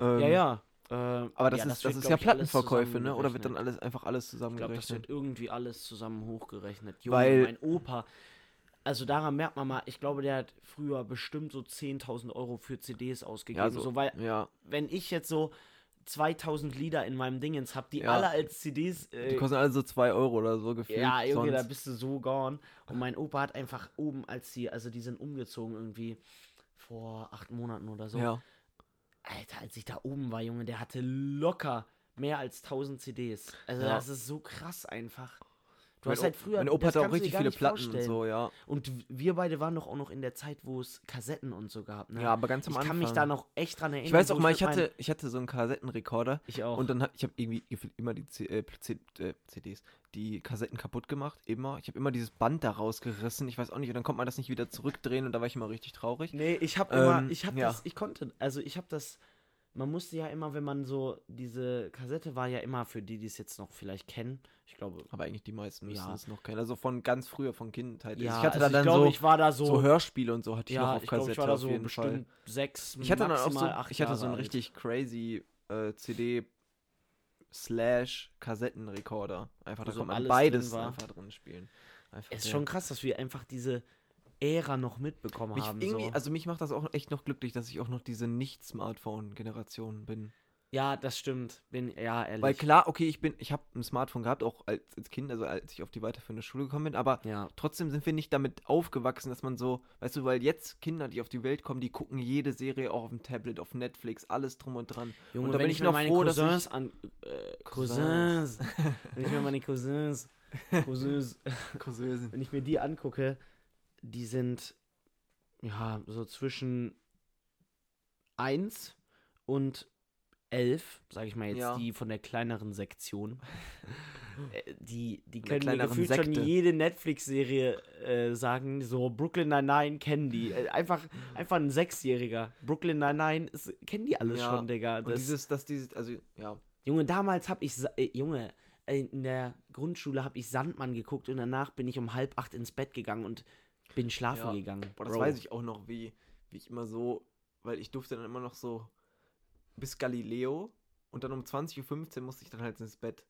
Speaker 1: Ähm,
Speaker 2: Ja, ja. Äh,
Speaker 1: Aber das
Speaker 2: ja,
Speaker 1: ist, das
Speaker 2: wird,
Speaker 1: ist ja Plattenverkäufe, ne? Oder wird dann
Speaker 2: zusammengerechnet.
Speaker 1: alles einfach alles
Speaker 2: Ich glaube, das
Speaker 1: zusammengerechnet?
Speaker 2: wird irgendwie alles zusammen hochgerechnet. Junge,
Speaker 1: Weil-
Speaker 2: mein Opa, also daran merkt man mal, ich glaube, der hat früher bestimmt so 10.000 Euro für CDs ausgegeben.
Speaker 1: ja,
Speaker 2: so,
Speaker 1: so,
Speaker 2: weil,
Speaker 1: ja,
Speaker 2: wenn ich jetzt so 2000 Lieder in meinem Dingens habe, die
Speaker 1: Ja.
Speaker 2: alle als CDs. Äh,
Speaker 1: die kosten alle so 2 Euro oder so gefühlt.
Speaker 2: ja, da
Speaker 1: sonst.
Speaker 2: bist du so gone. Und mein Opa hat einfach oben, als die, also die sind umgezogen irgendwie vor acht Monaten oder so.
Speaker 1: Ja,
Speaker 2: Alter, als ich da oben war, Junge, der hatte locker mehr als 1000 CDs. Also
Speaker 1: Ja.
Speaker 2: das ist so krass einfach. Du
Speaker 1: mein
Speaker 2: hast halt früher.
Speaker 1: Mein Opa hatte auch richtig viele Platten und
Speaker 2: vorstellen.
Speaker 1: so, ja.
Speaker 2: Und wir beide waren doch auch noch in der Zeit, wo es Kassetten und so gab. Ne?
Speaker 1: Ja, aber ganz am
Speaker 2: ich
Speaker 1: Anfang.
Speaker 2: kann mich da noch echt dran erinnern.
Speaker 1: Ich weiß auch mal, ich hatte, ich hatte so einen Kassettenrekorder
Speaker 2: Ich auch.
Speaker 1: Und dann hat, ich habe irgendwie immer die C äh, C äh, CDs, die Kassetten kaputt gemacht, immer. Ich habe immer dieses Band da rausgerissen, ich weiß auch nicht, und dann konnte man das nicht wieder zurückdrehen und da war ich immer richtig traurig.
Speaker 2: Nee, ich habe immer,
Speaker 1: Ähm,
Speaker 2: ich habe
Speaker 1: ja.
Speaker 2: das, ich konnte, also ich habe das, man musste ja immer, wenn man so, diese Kassette war ja immer, für die, die es jetzt noch vielleicht kennen, ich glaube,
Speaker 1: Aber eigentlich die meisten müssen
Speaker 2: Ja.
Speaker 1: es noch kennen. Also von ganz früher, von Kindheit.
Speaker 2: ja,
Speaker 1: ich hatte
Speaker 2: also
Speaker 1: da
Speaker 2: ich
Speaker 1: dann
Speaker 2: glaube,
Speaker 1: so,
Speaker 2: ich war da so,
Speaker 1: so Hörspiele und so hatte ich noch
Speaker 2: ja,
Speaker 1: auf
Speaker 2: ich
Speaker 1: Kassette
Speaker 2: ich war da
Speaker 1: auf
Speaker 2: so
Speaker 1: jeden Fall.
Speaker 2: bestimmt sechs,
Speaker 1: Ich hatte dann auch so, ich hatte so einen richtig crazy äh, CD slash Kassettenrekorder. Einfach, da
Speaker 2: so
Speaker 1: konnte man beides
Speaker 2: drin
Speaker 1: einfach drin spielen. Einfach,
Speaker 2: Es ist
Speaker 1: ja.
Speaker 2: schon krass, dass wir einfach diese Ära noch mitbekommen
Speaker 1: Mich
Speaker 2: haben. so.
Speaker 1: also mich macht das auch echt noch glücklich, dass ich auch noch diese Nicht-Smartphone-Generation bin.
Speaker 2: ja, das stimmt. Bin, ja, ehrlich.
Speaker 1: Weil klar, okay, ich bin, ich habe ein Smartphone gehabt, auch als, als Kind, also als ich auf die weiterführende Schule gekommen bin, aber
Speaker 2: ja,
Speaker 1: trotzdem sind wir nicht damit aufgewachsen, dass man so, weißt du, weil jetzt Kinder, die auf die Welt kommen, die gucken jede Serie auch auf dem Tablet, auf Netflix, alles drum und dran.
Speaker 2: Junge,
Speaker 1: und da
Speaker 2: wenn
Speaker 1: bin
Speaker 2: ich
Speaker 1: ich
Speaker 2: mir
Speaker 1: noch
Speaker 2: meine
Speaker 1: froh, dass
Speaker 2: Cousins
Speaker 1: ich-
Speaker 2: an, äh, Cousins, wenn ich mir meine Cousins, Cousins,
Speaker 1: Cousins.
Speaker 2: wenn ich mir die angucke, die sind ja so zwischen 1 und 11, sage ich mal jetzt,
Speaker 1: Ja.
Speaker 2: die von der kleineren Sektion. Äh, die die
Speaker 1: der
Speaker 2: können mir gefühlt schon
Speaker 1: Sekte.
Speaker 2: jede Netflix-Serie äh, sagen, so Brooklyn Nine-Nine kennen die. Äh, einfach, einfach ein Sechsjähriger. Brooklyn Nine-Nine kennen die alles
Speaker 1: Ja,
Speaker 2: schon, Digga.
Speaker 1: Und
Speaker 2: Das,
Speaker 1: dieses, dass dieses, also, ja.
Speaker 2: Junge, damals hab ich, äh, Junge, äh, in der Grundschule habe ich Sandmann geguckt und danach bin ich um halb acht ins Bett gegangen und bin schlafen
Speaker 1: Ja.
Speaker 2: gegangen.
Speaker 1: Boah, das
Speaker 2: Bro.
Speaker 1: weiß ich auch noch, wie, wie ich immer so, weil ich durfte dann immer noch so bis Galileo und dann um 20.15 Uhr musste ich dann halt ins Bett.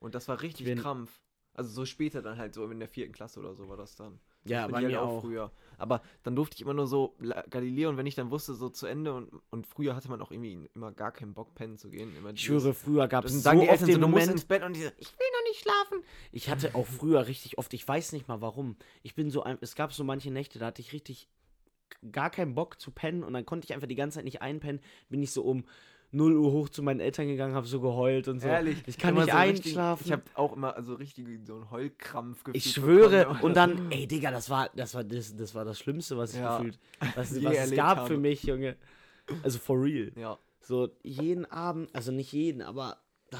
Speaker 1: Und das war richtig
Speaker 2: bin-
Speaker 1: Krampf. Also so später dann halt, so in der vierten Klasse oder so war das dann.
Speaker 2: Ja, bei mir auch.
Speaker 1: früher. Aber dann durfte ich immer nur so Galileo und wenn ich dann wusste, so zu Ende und, und früher hatte man auch irgendwie immer gar keinen Bock, pennen zu gehen. Immer
Speaker 2: Ich schwöre, früher gab es so
Speaker 1: sagen die Eltern so, du musst
Speaker 2: Moment,
Speaker 1: ins Bett und die so, ich will noch nicht schlafen.
Speaker 2: ich hatte auch früher richtig oft, ich weiß nicht mal warum, ich bin so, ein, es gab so manche Nächte, da hatte ich richtig gar keinen Bock zu pennen und dann konnte ich einfach die ganze Zeit nicht einpennen, bin ich so um 0 Uhr hoch zu meinen Eltern gegangen, habe so geheult und so.
Speaker 1: Ehrlich,
Speaker 2: ich kann nicht
Speaker 1: so richtig-
Speaker 2: einschlafen.
Speaker 1: Ich habe auch immer also richtig so einen Heulkrampf gefühlt.
Speaker 2: Ich schwöre,
Speaker 1: bekommen.
Speaker 2: und dann, ey Digga, das war das, war das, das, war das Schlimmste, was ich
Speaker 1: Ja.
Speaker 2: gefühlt, was, was es gab
Speaker 1: habe.
Speaker 2: für mich, Junge. Also for real.
Speaker 1: Ja.
Speaker 2: So jeden Abend, also nicht jeden, aber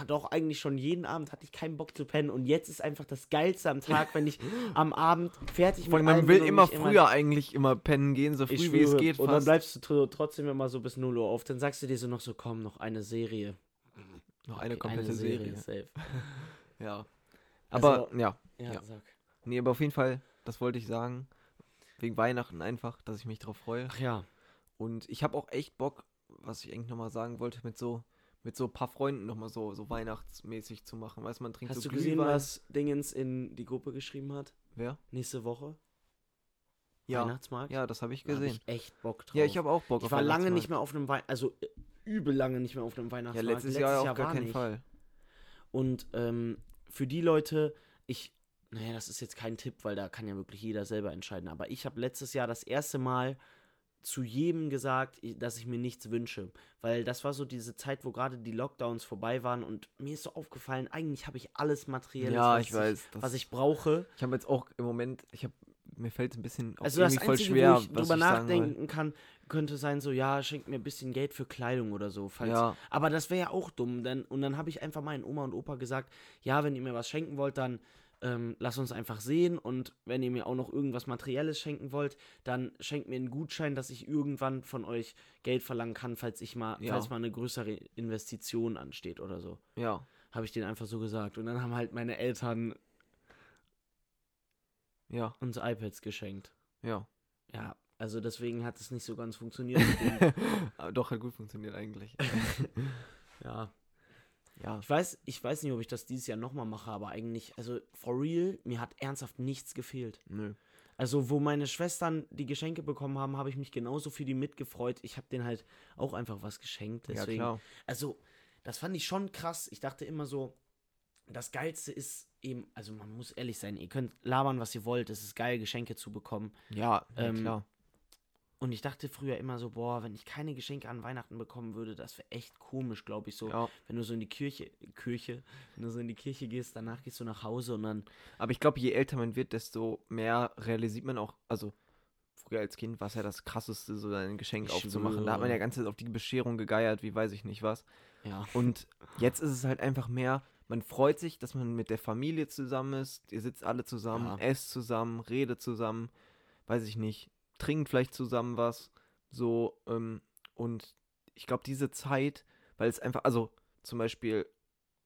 Speaker 2: doch eigentlich schon jeden Abend hatte ich keinen Bock zu pennen und jetzt ist einfach das Geilste am Tag, wenn ich am Abend fertig
Speaker 1: allem man
Speaker 2: bin
Speaker 1: will immer früher eigentlich immer pennen gehen, so früh wie es geht
Speaker 2: und dann
Speaker 1: fast.
Speaker 2: bleibst du tr trotzdem immer so bis 0 Uhr auf. Dann sagst du dir so noch so, komm, noch eine Serie.
Speaker 1: Noch eine
Speaker 2: Okay,
Speaker 1: komplette Serie.
Speaker 2: safe.
Speaker 1: Ja. Aber
Speaker 2: Also-
Speaker 1: ja.
Speaker 2: Ja,
Speaker 1: Ja.
Speaker 2: sag.
Speaker 1: Nee, aber auf jeden Fall, das wollte ich sagen. Wegen Weihnachten einfach, dass ich mich drauf freue.
Speaker 2: Ach ja.
Speaker 1: Und ich habe auch echt Bock, was ich eigentlich nochmal sagen wollte, mit so mit so ein paar Freunden nochmal so, so weihnachtsmäßig zu machen. Weißt man trinkt
Speaker 2: Hast
Speaker 1: so
Speaker 2: du gesehen,
Speaker 1: Glühwein.
Speaker 2: was Dingens in die Gruppe geschrieben hat?
Speaker 1: Wer?
Speaker 2: Nächste Woche?
Speaker 1: Ja.
Speaker 2: Weihnachtsmarkt?
Speaker 1: Ja, das habe ich
Speaker 2: Da hab
Speaker 1: gesehen.
Speaker 2: ich echt Bock drauf.
Speaker 1: Ja, ich habe auch Bock
Speaker 2: Ich war lange nicht mehr auf einem Weihnachten, also äh, übel lange nicht mehr auf einem
Speaker 1: Ja,
Speaker 2: Weihnachtsmarkt.
Speaker 1: letztes, Jahr ja auf gar keinen
Speaker 2: nicht.
Speaker 1: Fall.
Speaker 2: Und ähm, für die Leute, ich, naja, das ist jetzt kein Tipp, weil da kann ja wirklich jeder selber entscheiden. Aber ich habe letztes Jahr das erste Mal zu jedem gesagt, dass ich mir nichts wünsche. Weil das war so diese Zeit, wo gerade die Lockdowns vorbei waren und mir ist so aufgefallen, eigentlich habe ich alles Materielles,
Speaker 1: Ja,
Speaker 2: was,
Speaker 1: ich weiß. Das,
Speaker 2: was ich brauche.
Speaker 1: ich habe jetzt auch im Moment, ich habe mir fällt es ein bisschen auch
Speaker 2: Also das
Speaker 1: irgendwie voll
Speaker 2: Einzige,
Speaker 1: schwer,
Speaker 2: wo ich drüber
Speaker 1: ich
Speaker 2: nachdenken kann, könnte sein so, ja, schenkt mir ein bisschen Geld für Kleidung oder so. Falls,
Speaker 1: Ja.
Speaker 2: Aber das wäre ja auch dumm. Denn, und dann habe ich einfach meinen Oma und Opa gesagt, ja, wenn ihr mir was schenken wollt, dann ähm, lasst uns einfach sehen. Und wenn ihr mir auch noch irgendwas Materielles schenken wollt, dann schenkt mir einen Gutschein, dass ich irgendwann von euch Geld verlangen kann, falls ich mal,
Speaker 1: Ja.
Speaker 2: falls mal eine größere Investition ansteht oder so.
Speaker 1: Ja.
Speaker 2: Habe ich denen einfach so gesagt. Und dann haben halt meine Eltern
Speaker 1: Ja.
Speaker 2: uns iPads geschenkt.
Speaker 1: Ja.
Speaker 2: Ja, also deswegen hat es nicht so ganz funktioniert
Speaker 1: Doch, hat gut funktioniert eigentlich.
Speaker 2: Ja.
Speaker 1: Ja.
Speaker 2: Ich weiß, ich weiß nicht, ob ich das dieses Jahr nochmal mache, aber eigentlich, also for real, mir hat ernsthaft nichts gefehlt.
Speaker 1: Nö.
Speaker 2: Also, wo meine Schwestern die Geschenke bekommen haben, habe ich mich genauso für die mitgefreut. Ich habe denen halt auch einfach was geschenkt. Deswegen,
Speaker 1: Ja, klar.
Speaker 2: also, das fand ich schon krass. Ich dachte immer so, das Geilste ist eben, also man muss ehrlich sein, ihr könnt labern, was ihr wollt. Es ist geil, Geschenke zu bekommen.
Speaker 1: Ja, ja
Speaker 2: Ähm,
Speaker 1: klar.
Speaker 2: Und ich dachte früher immer so, boah, wenn ich keine Geschenke an Weihnachten bekommen würde, das wäre echt komisch, glaube ich. So,
Speaker 1: Ja.
Speaker 2: wenn du so in die Kirche, Kirche, wenn du so in die Kirche gehst, danach gehst du nach Hause und dann,
Speaker 1: Aber ich glaube, je älter man wird, desto mehr realisiert man auch, also früher als Kind war es ja das krasseste, so ein Geschenk
Speaker 2: Ich
Speaker 1: aufzumachen. Da hat man
Speaker 2: schwöre.
Speaker 1: ja ganz auf die Bescherung gegeiert, wie weiß ich nicht was.
Speaker 2: ja.
Speaker 1: Und jetzt ist es halt einfach mehr, man freut sich, dass man mit der Familie zusammen ist. Ihr sitzt alle zusammen,
Speaker 2: Ja.
Speaker 1: esst zusammen, redet zusammen, weiß ich nicht, trinkt vielleicht zusammen was. So, ähm, und ich glaube, diese Zeit, weil es einfach, also zum Beispiel,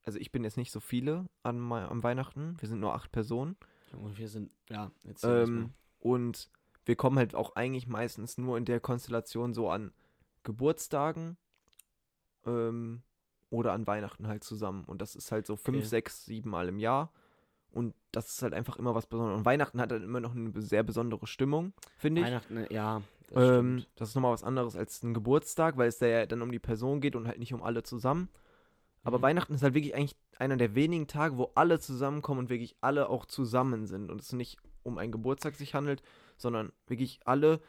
Speaker 1: also ich bin jetzt nicht so viele an, am Weihnachten, wir sind nur acht Personen.
Speaker 2: Und wir sind, ja, jetzt
Speaker 1: Ähm, und wir kommen halt auch eigentlich meistens nur in der Konstellation so an Geburtstagen ähm, oder an Weihnachten halt zusammen. Und das ist halt so fünf,
Speaker 2: Okay.
Speaker 1: sechs, sieben Mal im Jahr. Und das ist halt einfach immer was Besonderes. Und Weihnachten hat dann immer noch eine sehr besondere Stimmung, finde ich.
Speaker 2: Weihnachten, äh, ja, das
Speaker 1: Ähm, das ist nochmal was anderes als ein Geburtstag, weil es da ja dann um die Person geht und halt nicht um alle zusammen. Aber
Speaker 2: Mhm.
Speaker 1: Weihnachten ist halt wirklich eigentlich einer der wenigen Tage, wo alle zusammenkommen und wirklich alle auch zusammen sind. Und es nicht um einen Geburtstag sich handelt, sondern wirklich alle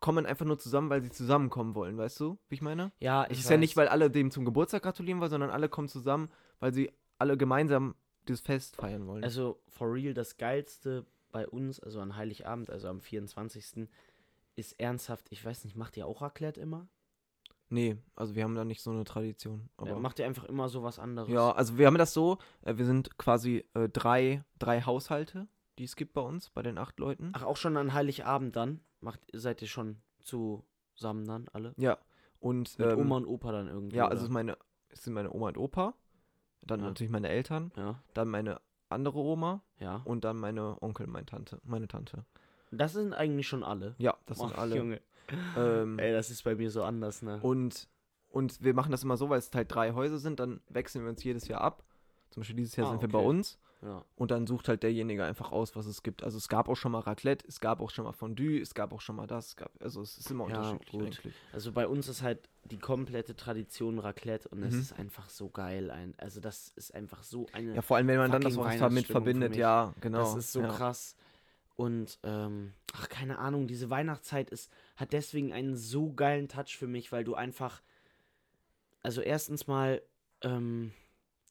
Speaker 1: kommen einfach nur zusammen, weil sie zusammenkommen wollen, weißt du, wie ich meine?
Speaker 2: Ja,
Speaker 1: Es
Speaker 2: ich
Speaker 1: ist ja nicht,
Speaker 2: weiß.
Speaker 1: weil alle dem zum Geburtstag gratulieren wollen, sondern alle kommen zusammen, weil sie alle gemeinsam dieses Fest feiern wollen.
Speaker 2: Also, for real, das Geilste bei uns, also an Heiligabend, also am 24. ist ernsthaft, ich weiß nicht, macht ihr auch Raclette immer?
Speaker 1: nee, also wir haben da nicht so eine Tradition. Aber
Speaker 2: Ja, macht ihr einfach immer so was anderes?
Speaker 1: Ja, also wir haben das so, äh, wir sind quasi äh, drei, drei Haushalte, die es gibt bei uns, bei den acht Leuten.
Speaker 2: Ach, auch schon an Heiligabend dann? Macht, seid ihr schon zusammen dann alle?
Speaker 1: Ja. Und
Speaker 2: Mit
Speaker 1: ähm,
Speaker 2: Oma und Opa dann irgendwie?
Speaker 1: ja, also
Speaker 2: oder?
Speaker 1: meine, es sind meine Oma und Opa, dann
Speaker 2: Ja.
Speaker 1: natürlich meine Eltern,
Speaker 2: ja,
Speaker 1: dann meine andere Oma
Speaker 2: ja.
Speaker 1: und dann meine Onkel, meine Tante, meine Tante.
Speaker 2: Das sind eigentlich schon alle.
Speaker 1: Ja, das
Speaker 2: Ach,
Speaker 1: sind alle.
Speaker 2: Junge.
Speaker 1: Ähm,
Speaker 2: Ey, das ist bei mir so anders, ne?
Speaker 1: und, und wir machen das immer so, weil es halt drei Häuser sind, dann wechseln wir uns jedes Jahr ab. Zum Beispiel dieses Jahr
Speaker 2: Ah,
Speaker 1: sind wir bei uns.
Speaker 2: Ja.
Speaker 1: Und dann sucht halt derjenige einfach aus, was es gibt. Also es gab auch schon mal Raclette, es gab auch schon mal Fondue, es gab auch schon mal das. Es gab, also es ist immer
Speaker 2: Ja,
Speaker 1: unterschiedlich
Speaker 2: gut.
Speaker 1: eigentlich.
Speaker 2: Also bei uns ist halt die komplette Tradition Raclette und es
Speaker 1: Mhm.
Speaker 2: ist einfach so geil. Ein, also das ist einfach so eine.
Speaker 1: Ja, vor allem, wenn man dann das auch damit verbindet, ja, genau.
Speaker 2: Das ist so
Speaker 1: ja.
Speaker 2: krass. Und, ähm, ach, keine Ahnung, diese Weihnachtszeit ist, hat deswegen einen so geilen Touch für mich, weil du einfach, also erstens mal, ähm,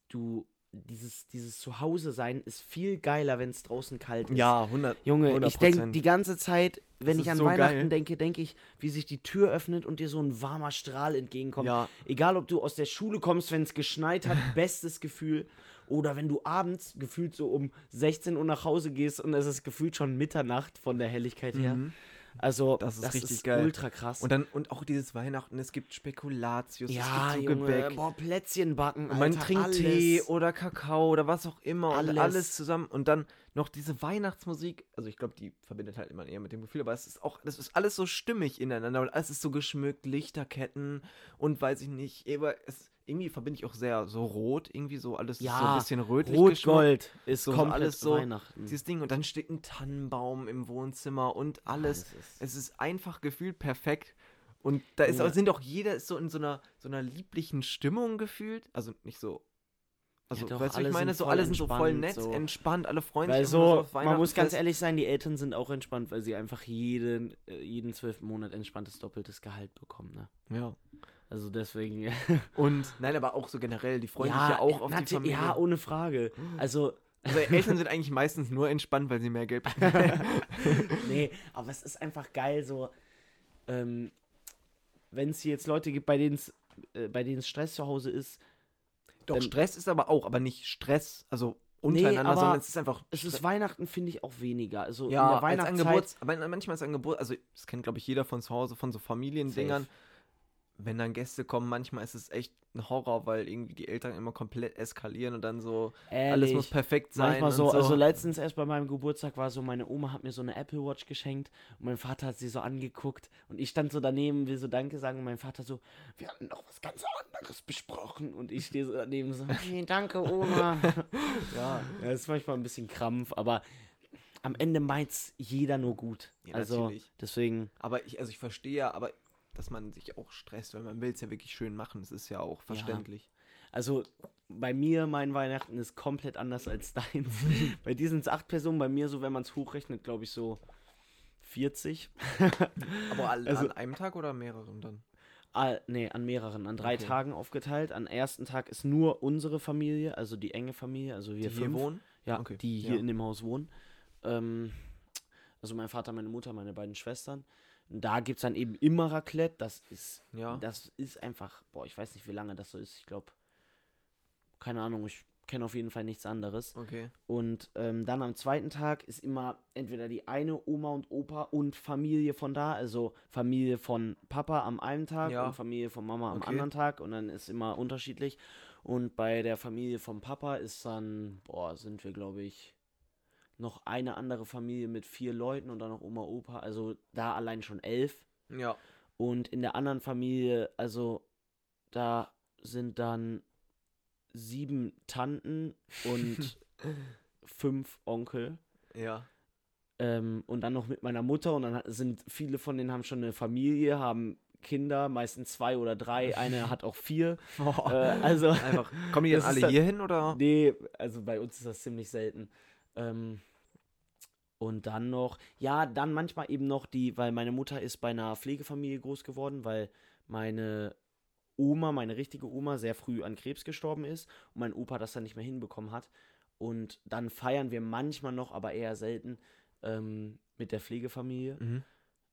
Speaker 2: du, dieses, dieses Zuhause sein ist viel geiler, wenn es draußen kalt ist.
Speaker 1: Ja, 100.
Speaker 2: Junge, ich denke
Speaker 1: 100%.
Speaker 2: die ganze Zeit, wenn
Speaker 1: Das
Speaker 2: ich an
Speaker 1: so
Speaker 2: Weihnachten
Speaker 1: geil.
Speaker 2: denke, denke ich, wie sich die Tür öffnet und dir so ein warmer Strahl entgegenkommt.
Speaker 1: Ja,
Speaker 2: Egal, ob du aus der Schule kommst, wenn es geschneit hat, bestes Gefühl. Oder wenn du abends gefühlt so um 16 Uhr nach Hause gehst und es ist gefühlt schon Mitternacht von der Helligkeit her.
Speaker 1: Mhm.
Speaker 2: Also,
Speaker 1: Das
Speaker 2: das
Speaker 1: ist
Speaker 2: ist,
Speaker 1: richtig geil.
Speaker 2: ultra krass.
Speaker 1: Und dann, und auch dieses Weihnachten, es gibt Spekulatius,
Speaker 2: ja,
Speaker 1: es gibt so
Speaker 2: Junge,
Speaker 1: Gebäck.
Speaker 2: boah, Plätzchen backen,
Speaker 1: Und man
Speaker 2: Alter,
Speaker 1: trinkt
Speaker 2: alles.
Speaker 1: Tee oder Kakao oder was auch immer und
Speaker 2: Alles.
Speaker 1: alles zusammen. Und dann noch diese Weihnachtsmusik. Also ich glaube, die verbindet halt immer eher mit dem Gefühl, aber es ist auch, das ist alles so stimmig ineinander und alles ist so geschmückt, Lichterketten und weiß ich nicht, aber es, irgendwie verbinde ich auch sehr so rot, irgendwie so alles so ein
Speaker 2: Ja,
Speaker 1: bisschen rötlich.
Speaker 2: Rot-Gold ist
Speaker 1: So-
Speaker 2: komplett
Speaker 1: alles so-
Speaker 2: Weihnachten.
Speaker 1: Dieses Ding und dann steht ein Tannenbaum im Wohnzimmer und alles.
Speaker 2: Ist-
Speaker 1: Es ist einfach gefühlt perfekt. Und da ist,
Speaker 2: Ja.
Speaker 1: sind auch jeder ist so in so einer, so einer lieblichen Stimmung gefühlt. Also nicht so. Also,
Speaker 2: doch,
Speaker 1: weißt du, ich meine, so alle sind so voll nett,
Speaker 2: so.
Speaker 1: entspannt, alle freuen
Speaker 2: Weil
Speaker 1: sich immer
Speaker 2: so, man muss ganz ehrlich sein, die Eltern sind auch entspannt, weil sie einfach jeden, äh, jeden zwölften Monat entspanntes doppeltes Gehalt bekommen, ne?
Speaker 1: Ja.
Speaker 2: Also deswegen.
Speaker 1: Und, nein, aber auch so generell, die freuen sich ja auch auf die Familie.
Speaker 2: Ja, ohne Frage. Also,
Speaker 1: also Eltern sind eigentlich meistens nur entspannt, weil sie mehr Geld bekommen.
Speaker 2: nee, aber es ist einfach geil, so, ähm, wenn es jetzt Leute gibt, bei denen es äh, bei denen es Stress zu Hause ist,
Speaker 1: Doch, Stress ist aber auch, aber nicht Stress, also untereinander,
Speaker 2: aber
Speaker 1: sondern es ist einfach
Speaker 2: es ist Weihnachten, finde ich, auch weniger. Also
Speaker 1: Ja,
Speaker 2: in der
Speaker 1: als
Speaker 2: Weihnachtszeit.
Speaker 1: Angebot, aber manchmal ist Angebot, also das kennt glaube ich jeder von zu Hause, von so Familiendingern.
Speaker 2: Safe.
Speaker 1: Wenn dann Gäste kommen, manchmal ist es echt ein Horror, weil irgendwie die Eltern immer komplett eskalieren und dann so, alles muss
Speaker 2: Ehrlich.
Speaker 1: perfekt sein.
Speaker 2: Manchmal so,
Speaker 1: so.
Speaker 2: also letztens erst bei meinem Geburtstag war so, meine Oma hat mir so eine Apple Watch geschenkt und mein Vater hat sie so angeguckt und ich stand so daneben, will so Danke sagen und mein Vater so, wir hatten doch was ganz anderes besprochen und ich stehe so daneben so, hey, danke Oma. ja, ja, ist manchmal ein bisschen Krampf, aber am Ende meint's jeder nur gut.
Speaker 1: Ja,
Speaker 2: also
Speaker 1: natürlich.
Speaker 2: deswegen,
Speaker 1: aber ich, also ich verstehe ja, aber dass man sich auch stresst, weil man will es ja wirklich schön machen, das ist ja auch verständlich.
Speaker 2: also bei mir, mein Weihnachten ist komplett anders als deins. bei dir sind es acht Personen, bei mir so, wenn man es hochrechnet, glaube ich so 40.
Speaker 1: Aber an,
Speaker 2: Also-
Speaker 1: an einem Tag oder mehreren dann?
Speaker 2: Ah, nee, an mehreren, an drei
Speaker 1: Okay.
Speaker 2: Tagen aufgeteilt. Am ersten Tag ist nur unsere Familie, also die enge Familie, also wir
Speaker 1: Die hier
Speaker 2: fünf.
Speaker 1: wohnen?
Speaker 2: Ja,
Speaker 1: Okay,
Speaker 2: die hier
Speaker 1: ja.
Speaker 2: in dem Haus wohnen. Ähm, also mein Vater, meine Mutter, meine beiden Schwestern. Da gibt es dann eben immer Raclette. Das ist,
Speaker 1: Ja.
Speaker 2: das ist einfach, boah, ich weiß nicht, wie lange das so ist. Ich glaube, keine Ahnung, ich kenne auf jeden Fall nichts anderes.
Speaker 1: Okay.
Speaker 2: Und ähm, dann am zweiten Tag ist immer entweder die eine Oma und Opa und Familie von da, also Familie von Papa am einen Tag
Speaker 1: Ja.
Speaker 2: und Familie von Mama am
Speaker 1: Okay.
Speaker 2: anderen Tag und dann ist immer unterschiedlich. Und bei der Familie von Papa ist dann, boah, sind wir glaube ich noch eine andere Familie mit vier Leuten und dann noch Oma, Opa, also da allein schon elf.
Speaker 1: Ja.
Speaker 2: Und in der anderen Familie, also da sind dann sieben Tanten und fünf Onkel.
Speaker 1: Ja.
Speaker 2: Ähm, und dann noch mit meiner Mutter. Und dann sind viele von denen haben schon eine Familie, haben Kinder, meistens zwei oder drei. Eine hat auch vier. Äh, also,
Speaker 1: Einfach. Kommen die
Speaker 2: ist
Speaker 1: alle hier hin oder?
Speaker 2: nee, also bei uns ist das ziemlich selten. Ähm, und dann noch, ja, dann manchmal eben noch die, weil meine Mutter ist bei einer Pflegefamilie groß geworden, weil meine Oma, meine richtige Oma, sehr früh an Krebs gestorben ist und mein Opa das dann nicht mehr hinbekommen hat. Und dann feiern wir manchmal noch, aber eher selten, ähm, mit der Pflegefamilie.
Speaker 1: Mhm.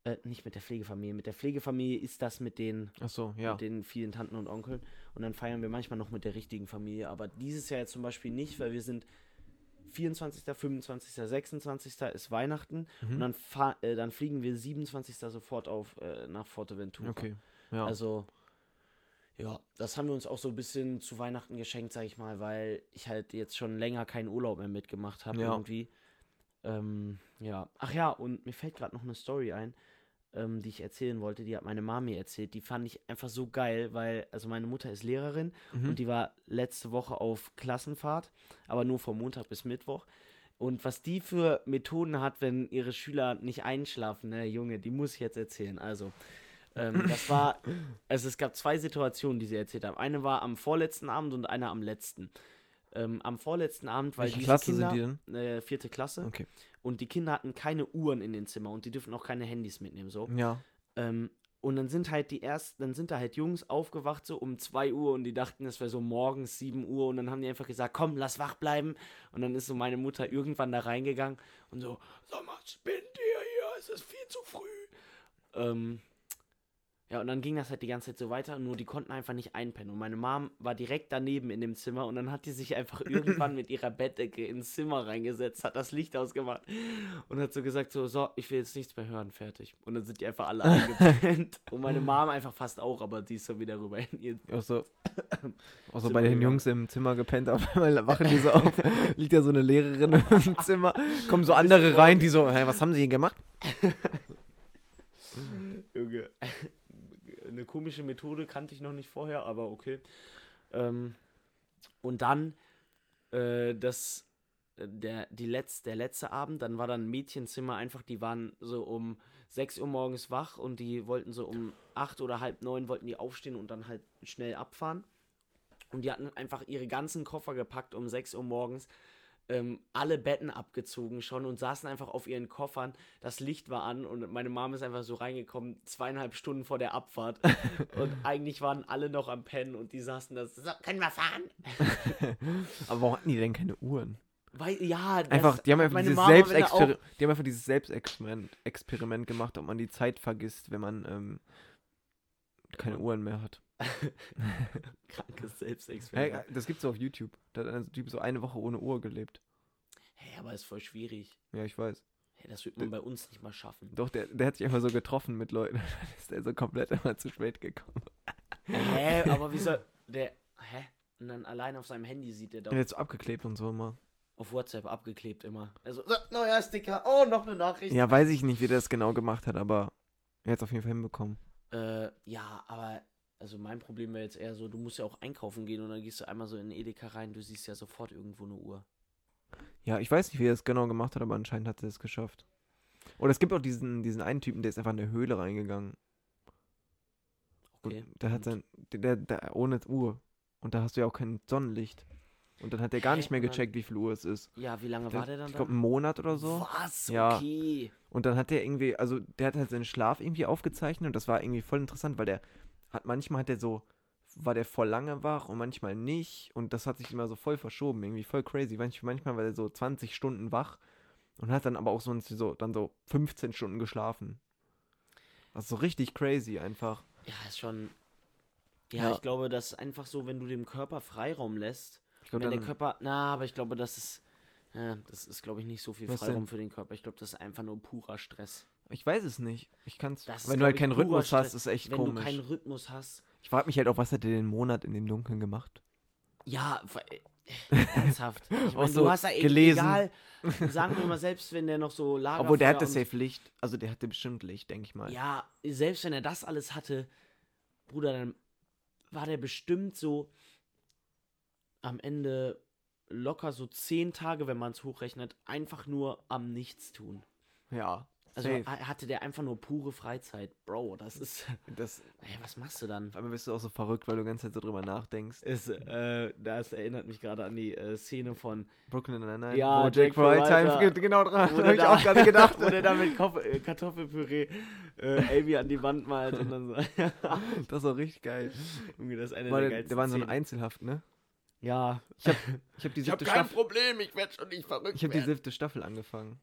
Speaker 2: Äh, nicht mit der Pflegefamilie. Mit der Pflegefamilie ist das mit den
Speaker 1: Ach so, ja.
Speaker 2: mit den vielen Tanten und Onkeln. Und dann feiern wir manchmal noch mit der richtigen Familie. Aber dieses Jahr jetzt zum Beispiel nicht, weil wir sind 24., 25., 26. ist Weihnachten.
Speaker 1: Mhm.
Speaker 2: Und dann, äh, dann fliegen wir 27. sofort auf äh, nach Forteventura.
Speaker 1: Okay. Ja.
Speaker 2: Also, ja, das haben wir uns auch so ein bisschen zu Weihnachten geschenkt, sag ich mal, weil ich halt jetzt schon länger keinen Urlaub mehr mitgemacht habe
Speaker 1: Ja.
Speaker 2: irgendwie. Ähm, ja. Ach ja, und mir fällt gerade noch eine Story ein, ähm, die ich erzählen wollte. Die hat meine Mami erzählt. Die fand ich einfach so geil, weil, also meine Mutter ist Lehrerin
Speaker 1: Mhm.
Speaker 2: und die war letzte Woche auf Klassenfahrt, aber nur vom Montag bis Mittwoch. Und was die für Methoden hat, wenn ihre Schüler nicht einschlafen, ne, Junge, die muss ich jetzt erzählen. Also, ähm, das war, also es gab zwei Situationen, die sie erzählt haben. Eine war am vorletzten Abend und eine am letzten. Ähm, am vorletzten Abend, weil
Speaker 1: Welche
Speaker 2: diese
Speaker 1: Klasse
Speaker 2: Kinder,
Speaker 1: sind die denn?
Speaker 2: Äh, vierte Klasse.
Speaker 1: Okay.
Speaker 2: Und die Kinder hatten keine Uhren in den Zimmer und die dürfen auch keine Handys mitnehmen, so.
Speaker 1: Ja.
Speaker 2: Ähm, und dann sind halt die ersten, dann sind da halt Jungs aufgewacht so um 2 Uhr und die dachten, es wäre so morgens 7 Uhr und dann haben die einfach gesagt, komm, lass wach bleiben. Und dann ist so meine Mutter irgendwann da reingegangen und so, sag mal, spinnt ihr hier, es ist viel zu früh. Ähm, ja, und dann ging das halt die ganze Zeit so weiter, nur die konnten einfach nicht einpennen. Und meine Mom war direkt daneben in dem Zimmer und dann hat die sich einfach irgendwann mit ihrer Bettdecke ins Zimmer reingesetzt, hat das Licht ausgemacht und hat so gesagt: So, so, ich will jetzt nichts mehr hören, fertig. Und dann sind die einfach alle eingepennt. und meine Mom einfach fast auch, aber die ist so wieder rüber in ihr.
Speaker 1: Auch so, auch so bei den. Jungs im Zimmer gepennt, auf einmal wachen die so auf, liegt da so eine Lehrerin im Zimmer, kommen so andere rein, die so, hey, was haben sie hier gemacht?
Speaker 2: Junge. Eine komische Methode kannte ich noch nicht vorher, aber okay. Ähm, und dann äh, das, äh, der, die Letz-, der letzte Abend, dann war dann ein Mädchenzimmer einfach, die waren so um 6 Uhr morgens wach und die wollten so um 8 oder halb 9 wollten die aufstehen und dann halt schnell abfahren. Und die hatten einfach ihre ganzen Koffer gepackt um 6 Uhr morgens, ähm, alle Betten abgezogen schon und saßen einfach auf ihren Koffern. Das Licht war an und meine Mom ist einfach so reingekommen, zweieinhalb Stunden vor der Abfahrt. und eigentlich waren alle noch am Pennen und die saßen da. So,
Speaker 3: Können wir fahren?
Speaker 1: Aber warum hatten die denn keine Uhren?
Speaker 2: weil, ja, das,
Speaker 1: Einfach, die haben einfach dieses,
Speaker 2: Mama, wenn er
Speaker 1: Selbstexper die haben einfach dieses Selbstexperiment Experiment gemacht, ob man die Zeit vergisst, wenn man ähm, keine Uhren mehr hat.
Speaker 2: krankes
Speaker 1: Hey,
Speaker 2: Selbstexperiment.
Speaker 1: das gibt's auf YouTube. Da hat ein Typ so eine Woche ohne Uhr gelebt.
Speaker 2: Hey, aber ist voll schwierig.
Speaker 1: Ja, ich weiß.
Speaker 2: Hey, das wird man bei uns nicht mal schaffen.
Speaker 1: Doch, der, der hat sich einfach so getroffen mit Leuten. Dann ist der so komplett immer zu spät gekommen.
Speaker 2: Hä, aber wie soll der. Hä? Und dann allein auf seinem Handy sieht er doch
Speaker 1: Der hat so abgeklebt und so immer.
Speaker 2: auf WhatsApp abgeklebt immer. Also, so, neuer Sticker. Oh, noch eine Nachricht.
Speaker 1: Ja, weiß ich nicht, wie der das genau gemacht hat, aber er hat es auf jeden Fall hinbekommen.
Speaker 2: Äh, ja, aber also mein Problem wäre jetzt eher so, du musst ja auch einkaufen gehen und dann gehst du einmal so in den Edeka rein, du siehst ja sofort irgendwo eine Uhr.
Speaker 1: Ja, ich weiß nicht, wie er es genau gemacht hat, aber anscheinend hat er es geschafft. Oder es gibt auch diesen, diesen einen Typen, der ist einfach in eine Höhle reingegangen.
Speaker 2: Okay.
Speaker 1: Und der hat sein, der, der, der ohne Uhr. Und da hast du ja auch kein Sonnenlicht. Und dann hat er gar nicht mehr gecheckt, wie viel Uhr es ist.
Speaker 2: Ja, wie lange war der dann
Speaker 1: ich
Speaker 2: da?
Speaker 1: glaube, einen Monat oder so.
Speaker 2: Was?
Speaker 1: Ja.
Speaker 2: Okay.
Speaker 1: Und dann hat der irgendwie, also der hat halt seinen Schlaf irgendwie aufgezeichnet und das war irgendwie voll interessant, weil der hat, manchmal hat der so, war der voll lange wach und manchmal nicht und das hat sich immer so voll verschoben, irgendwie voll crazy. Manch, manchmal war der so 20 Stunden wach und hat dann aber auch so, so, dann so 15 Stunden geschlafen. Also so richtig crazy einfach.
Speaker 2: Ja, ist schon. Ja,
Speaker 1: Ja.
Speaker 2: ich glaube, das ist einfach so, wenn du dem Körper Freiraum lässt.
Speaker 1: Glaube,
Speaker 2: wenn der Körper. Na, aber ich glaube, das ist. Ja, das ist, glaube ich, nicht so viel Freiraum für den Körper. Ich glaube, das ist einfach nur purer Stress.
Speaker 1: ich weiß es nicht. Ich kann's,
Speaker 2: Das ist,
Speaker 1: wenn du halt keinen Rhythmus
Speaker 2: Stress.
Speaker 1: hast, ist echt
Speaker 2: wenn
Speaker 1: komisch.
Speaker 2: du keinen Rhythmus hast.
Speaker 1: Ich frage mich halt auch, was hat der den Monat in dem Dunkeln gemacht?
Speaker 2: Ja, äh, ernsthaft. Ich mein,
Speaker 1: so
Speaker 2: du hast ja e-
Speaker 1: gelesen.
Speaker 2: egal. Sagen wir mal, selbst wenn der noch so Lagerfeuer
Speaker 1: Obwohl, der hatte safe Licht. Also der hatte bestimmt Licht, denke ich mal.
Speaker 2: Ja, selbst wenn er das alles hatte, Bruder, dann war der bestimmt so am Ende locker so zehn Tage, wenn man es hochrechnet, einfach nur am Nichtstun.
Speaker 1: Ja.
Speaker 2: Also
Speaker 1: safe.
Speaker 2: ha- hatte der einfach nur pure Freizeit. Bro, das ist.
Speaker 1: Das,
Speaker 2: Ey, was machst du dann?
Speaker 1: Auf einmal bist du auch so verrückt, weil du die ganze Zeit so drüber nachdenkst.
Speaker 2: Es, äh, das erinnert mich gerade an die äh, Szene von
Speaker 1: Brooklyn Nine-Nine.
Speaker 2: Ja,
Speaker 1: wo Jake Frytime
Speaker 2: Fryter.
Speaker 1: geht genau dran. Da
Speaker 2: der
Speaker 1: hab ich auch gerade gedacht.
Speaker 2: wo der da mit Kopf, äh, Kartoffelpüree äh, Amy an die Wand malt und dann so.
Speaker 1: das war richtig geil.
Speaker 2: Junge, das ist eine
Speaker 1: Weil
Speaker 2: der
Speaker 1: der, der war so
Speaker 2: Szenen.
Speaker 1: Einzelhaft, ne?
Speaker 2: Ja.
Speaker 1: Ich habe ich hab die siebte Staffel.
Speaker 2: Problem, ich werde schon nicht verrückt.
Speaker 1: Ich habe die siebte Staffel angefangen.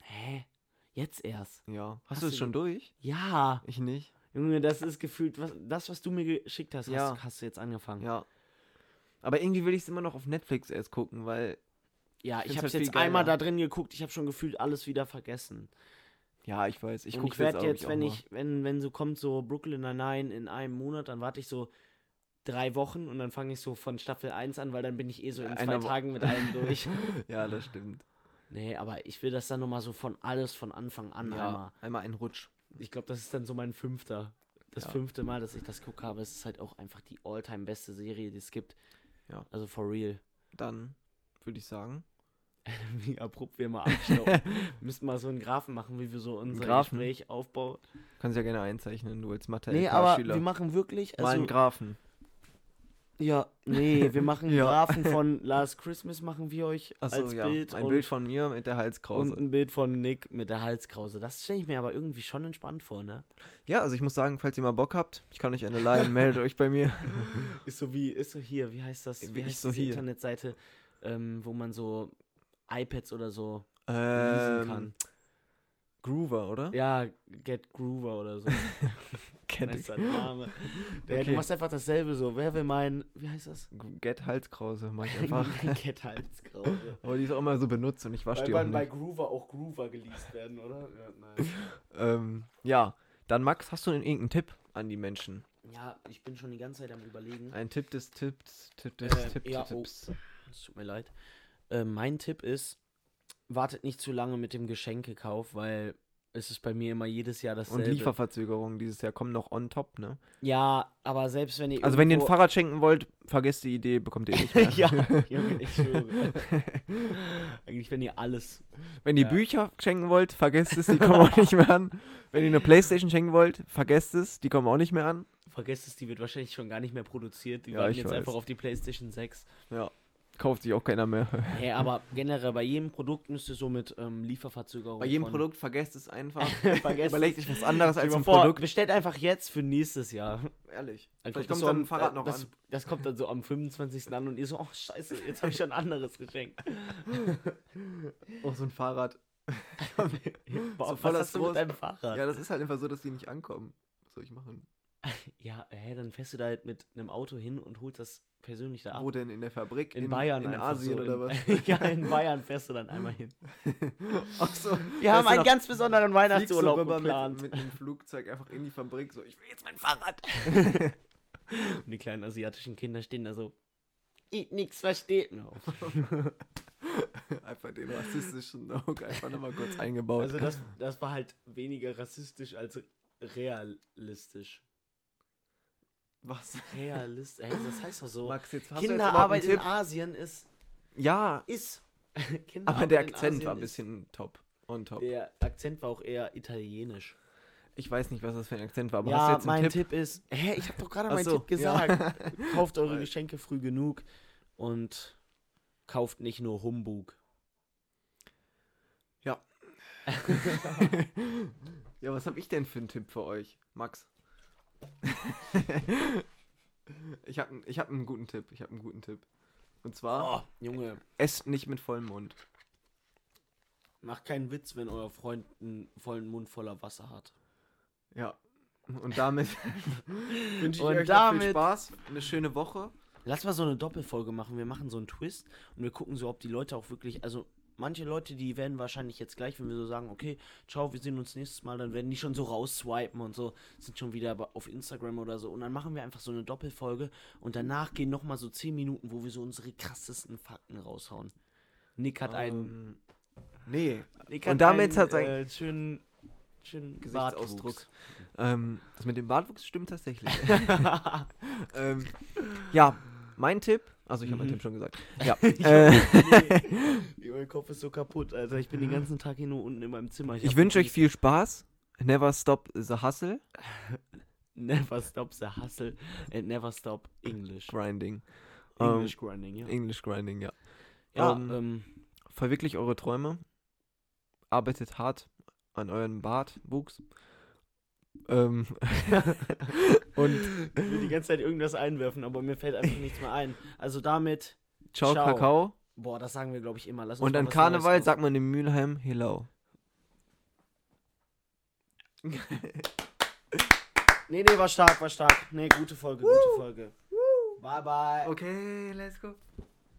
Speaker 2: Hä? Jetzt erst?
Speaker 1: Ja. Hast,
Speaker 2: Hast
Speaker 1: du es
Speaker 2: du
Speaker 1: schon durch?
Speaker 2: Ja.
Speaker 1: Ich nicht.
Speaker 2: Junge, das ist gefühlt, was, das, was du mir geschickt hast,
Speaker 1: Ja.
Speaker 2: hast, hast du jetzt angefangen.
Speaker 1: Ja. Aber irgendwie will ich es immer noch auf Netflix erst gucken, weil.
Speaker 2: Ja,
Speaker 1: Ich
Speaker 2: ich, habe
Speaker 1: halt viel
Speaker 2: jetzt einmal da drin geguckt, ich habe schon gefühlt alles wieder vergessen.
Speaker 1: Ja, ich weiß. Ich gucke
Speaker 2: ich werde
Speaker 1: auch,
Speaker 2: jetzt,
Speaker 1: auch
Speaker 2: wenn
Speaker 1: mal.
Speaker 2: ich, wenn, wenn so kommt, so Brooklyn Nine-Nine in einem Monat, dann warte ich so drei Wochen und dann fange ich so von Staffel 1 an, weil dann bin ich eh so in zwei
Speaker 1: Einer
Speaker 2: Tagen mit allem durch.
Speaker 1: ja, das stimmt.
Speaker 2: nee, aber ich will das dann nochmal so von alles von Anfang an
Speaker 1: ja,
Speaker 2: einmal.
Speaker 1: einmal ein Rutsch.
Speaker 2: Ich glaube, das ist dann so mein fünfter. Das
Speaker 1: Ja.
Speaker 2: fünfte Mal, dass ich das gucke habe. Es ist halt auch einfach die all-time beste Serie, die es gibt.
Speaker 1: Ja.
Speaker 2: Also for real.
Speaker 1: Dann würde ich sagen.
Speaker 2: wie abrupt wir mal wir müssten mal so einen Graphen machen, wie wir so unser
Speaker 1: Graphen?
Speaker 2: Gespräch aufbauen.
Speaker 1: Kannst ja gerne einzeichnen, du als mathe
Speaker 2: Nee, aber wir machen wirklich,
Speaker 1: Mal einen
Speaker 2: also
Speaker 1: Graphen.
Speaker 2: Ja, nee, wir machen
Speaker 1: Ja.
Speaker 2: Grafen von Last Christmas, machen wir euch
Speaker 1: Achso,
Speaker 2: als
Speaker 1: ja.
Speaker 2: Bild.
Speaker 1: ein Bild von mir mit der Halskrause.
Speaker 2: und ein Bild von Nick mit der Halskrause. Das stelle ich mir aber irgendwie schon entspannt vor, ne?
Speaker 1: ja, also ich muss sagen, falls ihr mal Bock habt, ich kann euch eine leihen, meldet euch bei mir.
Speaker 2: Ist so wie, ist so hier, wie heißt das? Wie
Speaker 1: Wirklich
Speaker 2: heißt
Speaker 1: so hier.
Speaker 2: Internetseite, ähm, wo man so iPads oder so
Speaker 1: Ähm,
Speaker 2: kann?
Speaker 1: Groover, oder?
Speaker 2: Ja, Get Groover oder so.
Speaker 1: Kenn
Speaker 2: Das
Speaker 1: ich.
Speaker 2: ist ein Name. Der, Du
Speaker 1: Okay.
Speaker 2: machst einfach dasselbe so. Wer will meinen, wie heißt das?
Speaker 1: Get Halskrause, mach ich einfach.
Speaker 2: Get Halskrause.
Speaker 1: Aber die ist auch immer so benutzt und ich wasche die auch
Speaker 2: man bei
Speaker 1: nicht.
Speaker 2: Groover auch Groover geleast werden, oder? Ja, nein.
Speaker 1: Ähm, ja, dann Max, hast du irgendeinen Tipp an die Menschen?
Speaker 2: Ja, ich bin schon die ganze Zeit am überlegen.
Speaker 1: Ein Tipp des Tipps, Tipp des
Speaker 2: Äh,
Speaker 1: Tipp
Speaker 2: ja,
Speaker 1: des Tipps.
Speaker 2: Es tut mir leid. Äh, mein Tipp ist, wartet nicht zu lange mit dem Geschenkekauf, weil es ist bei mir immer jedes Jahr
Speaker 1: Und
Speaker 2: dasselbe.
Speaker 1: Lieferverzögerungen dieses Jahr kommen noch on top, ne?
Speaker 2: Ja, aber selbst wenn ihr
Speaker 1: Also wenn ihr ein Fahrrad schenken wollt, vergesst die Idee, bekommt ihr eh nicht mehr.
Speaker 2: ja, Junge, ich schwöre. Eigentlich, wenn ihr alles.
Speaker 1: Wenn ihr
Speaker 2: Ja.
Speaker 1: Bücher schenken wollt, vergesst es, die kommen auch nicht mehr an. Wenn ihr eine Playstation schenken wollt, vergesst es, die kommen auch nicht mehr an.
Speaker 2: Vergesst es, die wird wahrscheinlich schon gar nicht mehr produziert. Die
Speaker 1: Ja,
Speaker 2: warten
Speaker 1: ich
Speaker 2: jetzt
Speaker 1: weiß.
Speaker 2: einfach auf die PlayStation 6.
Speaker 1: Ja. Kauft sich auch keiner mehr.
Speaker 2: Hey, aber generell bei jedem Produkt müsst ihr so mit ähm, Lieferverzögerung.
Speaker 1: Bei jedem Produkt vergesst es einfach.
Speaker 2: Vergesst
Speaker 1: Überlegt euch was anderes als ein Produkt.
Speaker 2: Bestellt einfach jetzt für nächstes Jahr.
Speaker 1: Ehrlich.
Speaker 2: Dann
Speaker 1: Vielleicht
Speaker 2: das
Speaker 1: kommt
Speaker 2: so
Speaker 1: dann ein Fahrrad
Speaker 2: äh,
Speaker 1: noch
Speaker 2: das,
Speaker 1: an.
Speaker 2: Das kommt dann so am 25. an und ihr so, oh scheiße, jetzt habe ich schon ein anderes Geschenk.
Speaker 1: Auch so ein Fahrrad.
Speaker 2: Boah,
Speaker 1: voller
Speaker 2: was hast du mit deinem Fahrrad?
Speaker 1: Ja, das ist halt einfach so, dass die nicht ankommen. Was soll ich machen?
Speaker 2: Ja, hä, dann fährst du da halt mit einem Auto hin und holst das persönlich da ab.
Speaker 1: Wo denn? In der Fabrik?
Speaker 2: In, Bayern
Speaker 1: In Asien
Speaker 2: so.
Speaker 1: oder
Speaker 2: in,
Speaker 1: was?
Speaker 2: ja, in Bayern fährst du dann einmal hin.
Speaker 1: Ach so.
Speaker 2: Wir haben einen ganz besonderen Weihnachtsurlaub geplant.
Speaker 1: Mit, mit einem Flugzeug einfach in die Fabrik. So, ich will jetzt mein Fahrrad.
Speaker 2: Und die kleinen asiatischen Kinder stehen da so, ich nix versteht noch.
Speaker 1: einfach den rassistischen Joke einfach nochmal kurz eingebaut.
Speaker 2: Also das, das war halt weniger rassistisch als realistisch.
Speaker 1: Was?
Speaker 2: Realist, ey, das heißt doch so.
Speaker 1: Max, jetzt hast du jetzt
Speaker 2: Kinderarbeit in? Asien ist.
Speaker 1: Ja,
Speaker 2: ist.
Speaker 1: aber
Speaker 2: Kinderarbeit
Speaker 1: der Akzent war ein
Speaker 2: ist-
Speaker 1: bisschen top. On top.
Speaker 2: Der Akzent war auch eher italienisch.
Speaker 1: Ich weiß nicht, was das für ein Akzent war, aber hast
Speaker 2: ja,
Speaker 1: du jetzt
Speaker 2: mein
Speaker 1: Tipp?
Speaker 2: Tipp? ist. Hä, ich habe doch gerade meinen
Speaker 1: so,
Speaker 2: Tipp
Speaker 1: ja.
Speaker 2: gesagt. Kauft eure Geschenke früh genug und kauft nicht nur Humbug.
Speaker 1: ja, was habe ich denn für einen Tipp für euch, Max? ich habe ich hab einen guten Tipp. Ich habe einen guten Tipp. Und zwar,
Speaker 2: Oh, Junge,
Speaker 1: esst nicht mit vollem Mund.
Speaker 2: macht keinen Witz, wenn euer Freund einen vollen Mund voller Wasser hat.
Speaker 1: Ja. Und damit wünsche ich
Speaker 2: Und
Speaker 1: euch noch viel
Speaker 2: damit-
Speaker 1: Spaß, eine schöne Woche.
Speaker 2: Lass mal so eine Doppelfolge machen. Wir machen so einen Twist und wir gucken so, ob die Leute auch wirklich, also manche Leute, die werden wahrscheinlich jetzt gleich, wenn wir so sagen, okay, ciao, wir sehen uns nächstes Mal, dann werden die schon so rausswipen und so, sind schon wieder auf Instagram oder so. Und dann machen wir einfach so eine Doppelfolge und danach gehen nochmal so 10 Minuten, wo wir so unsere krassesten Fakten raushauen. Nick hat einen,
Speaker 1: Ähm, nee,
Speaker 2: Nick
Speaker 1: und damit
Speaker 2: einen,
Speaker 1: hat sein-
Speaker 2: äh, schönen, schönen
Speaker 1: Gesichtsausdruck. Ähm, das mit dem Bartwuchs stimmt tatsächlich. ähm, ja, mein Tipp, also ich habe meinen
Speaker 2: Mhm.
Speaker 1: Tipp schon gesagt. Ja, äh,
Speaker 2: mein Kopf ist so kaputt, Alter. Ich bin den ganzen Tag hier nur unten in meinem Zimmer.
Speaker 1: ich
Speaker 2: hab
Speaker 1: wünsche euch viel Spaß. Never stop the hustle.
Speaker 2: Never stop the hustle and never stop English.
Speaker 1: Grinding.
Speaker 2: English grinding, ja.
Speaker 1: Ähm, English Grinding, ja.
Speaker 2: ja,
Speaker 1: ähm,
Speaker 2: ähm,
Speaker 1: Verwirklicht eure Träume. Arbeitet hart an eurem Bartwuchs. Ähm, und
Speaker 2: ich will die ganze Zeit irgendwas einwerfen, aber mir fällt einfach nichts mehr ein. Also damit,
Speaker 1: ciao,
Speaker 2: Ciao.
Speaker 1: Kakao.
Speaker 2: boah, das sagen wir, glaube ich, immer.
Speaker 1: Und an Karneval sagt man in Mülheim Hello.
Speaker 2: Nee, nee, war stark, war stark. Nee, gute Folge, gute Folge. Bye, bye.
Speaker 1: Okay, let's go.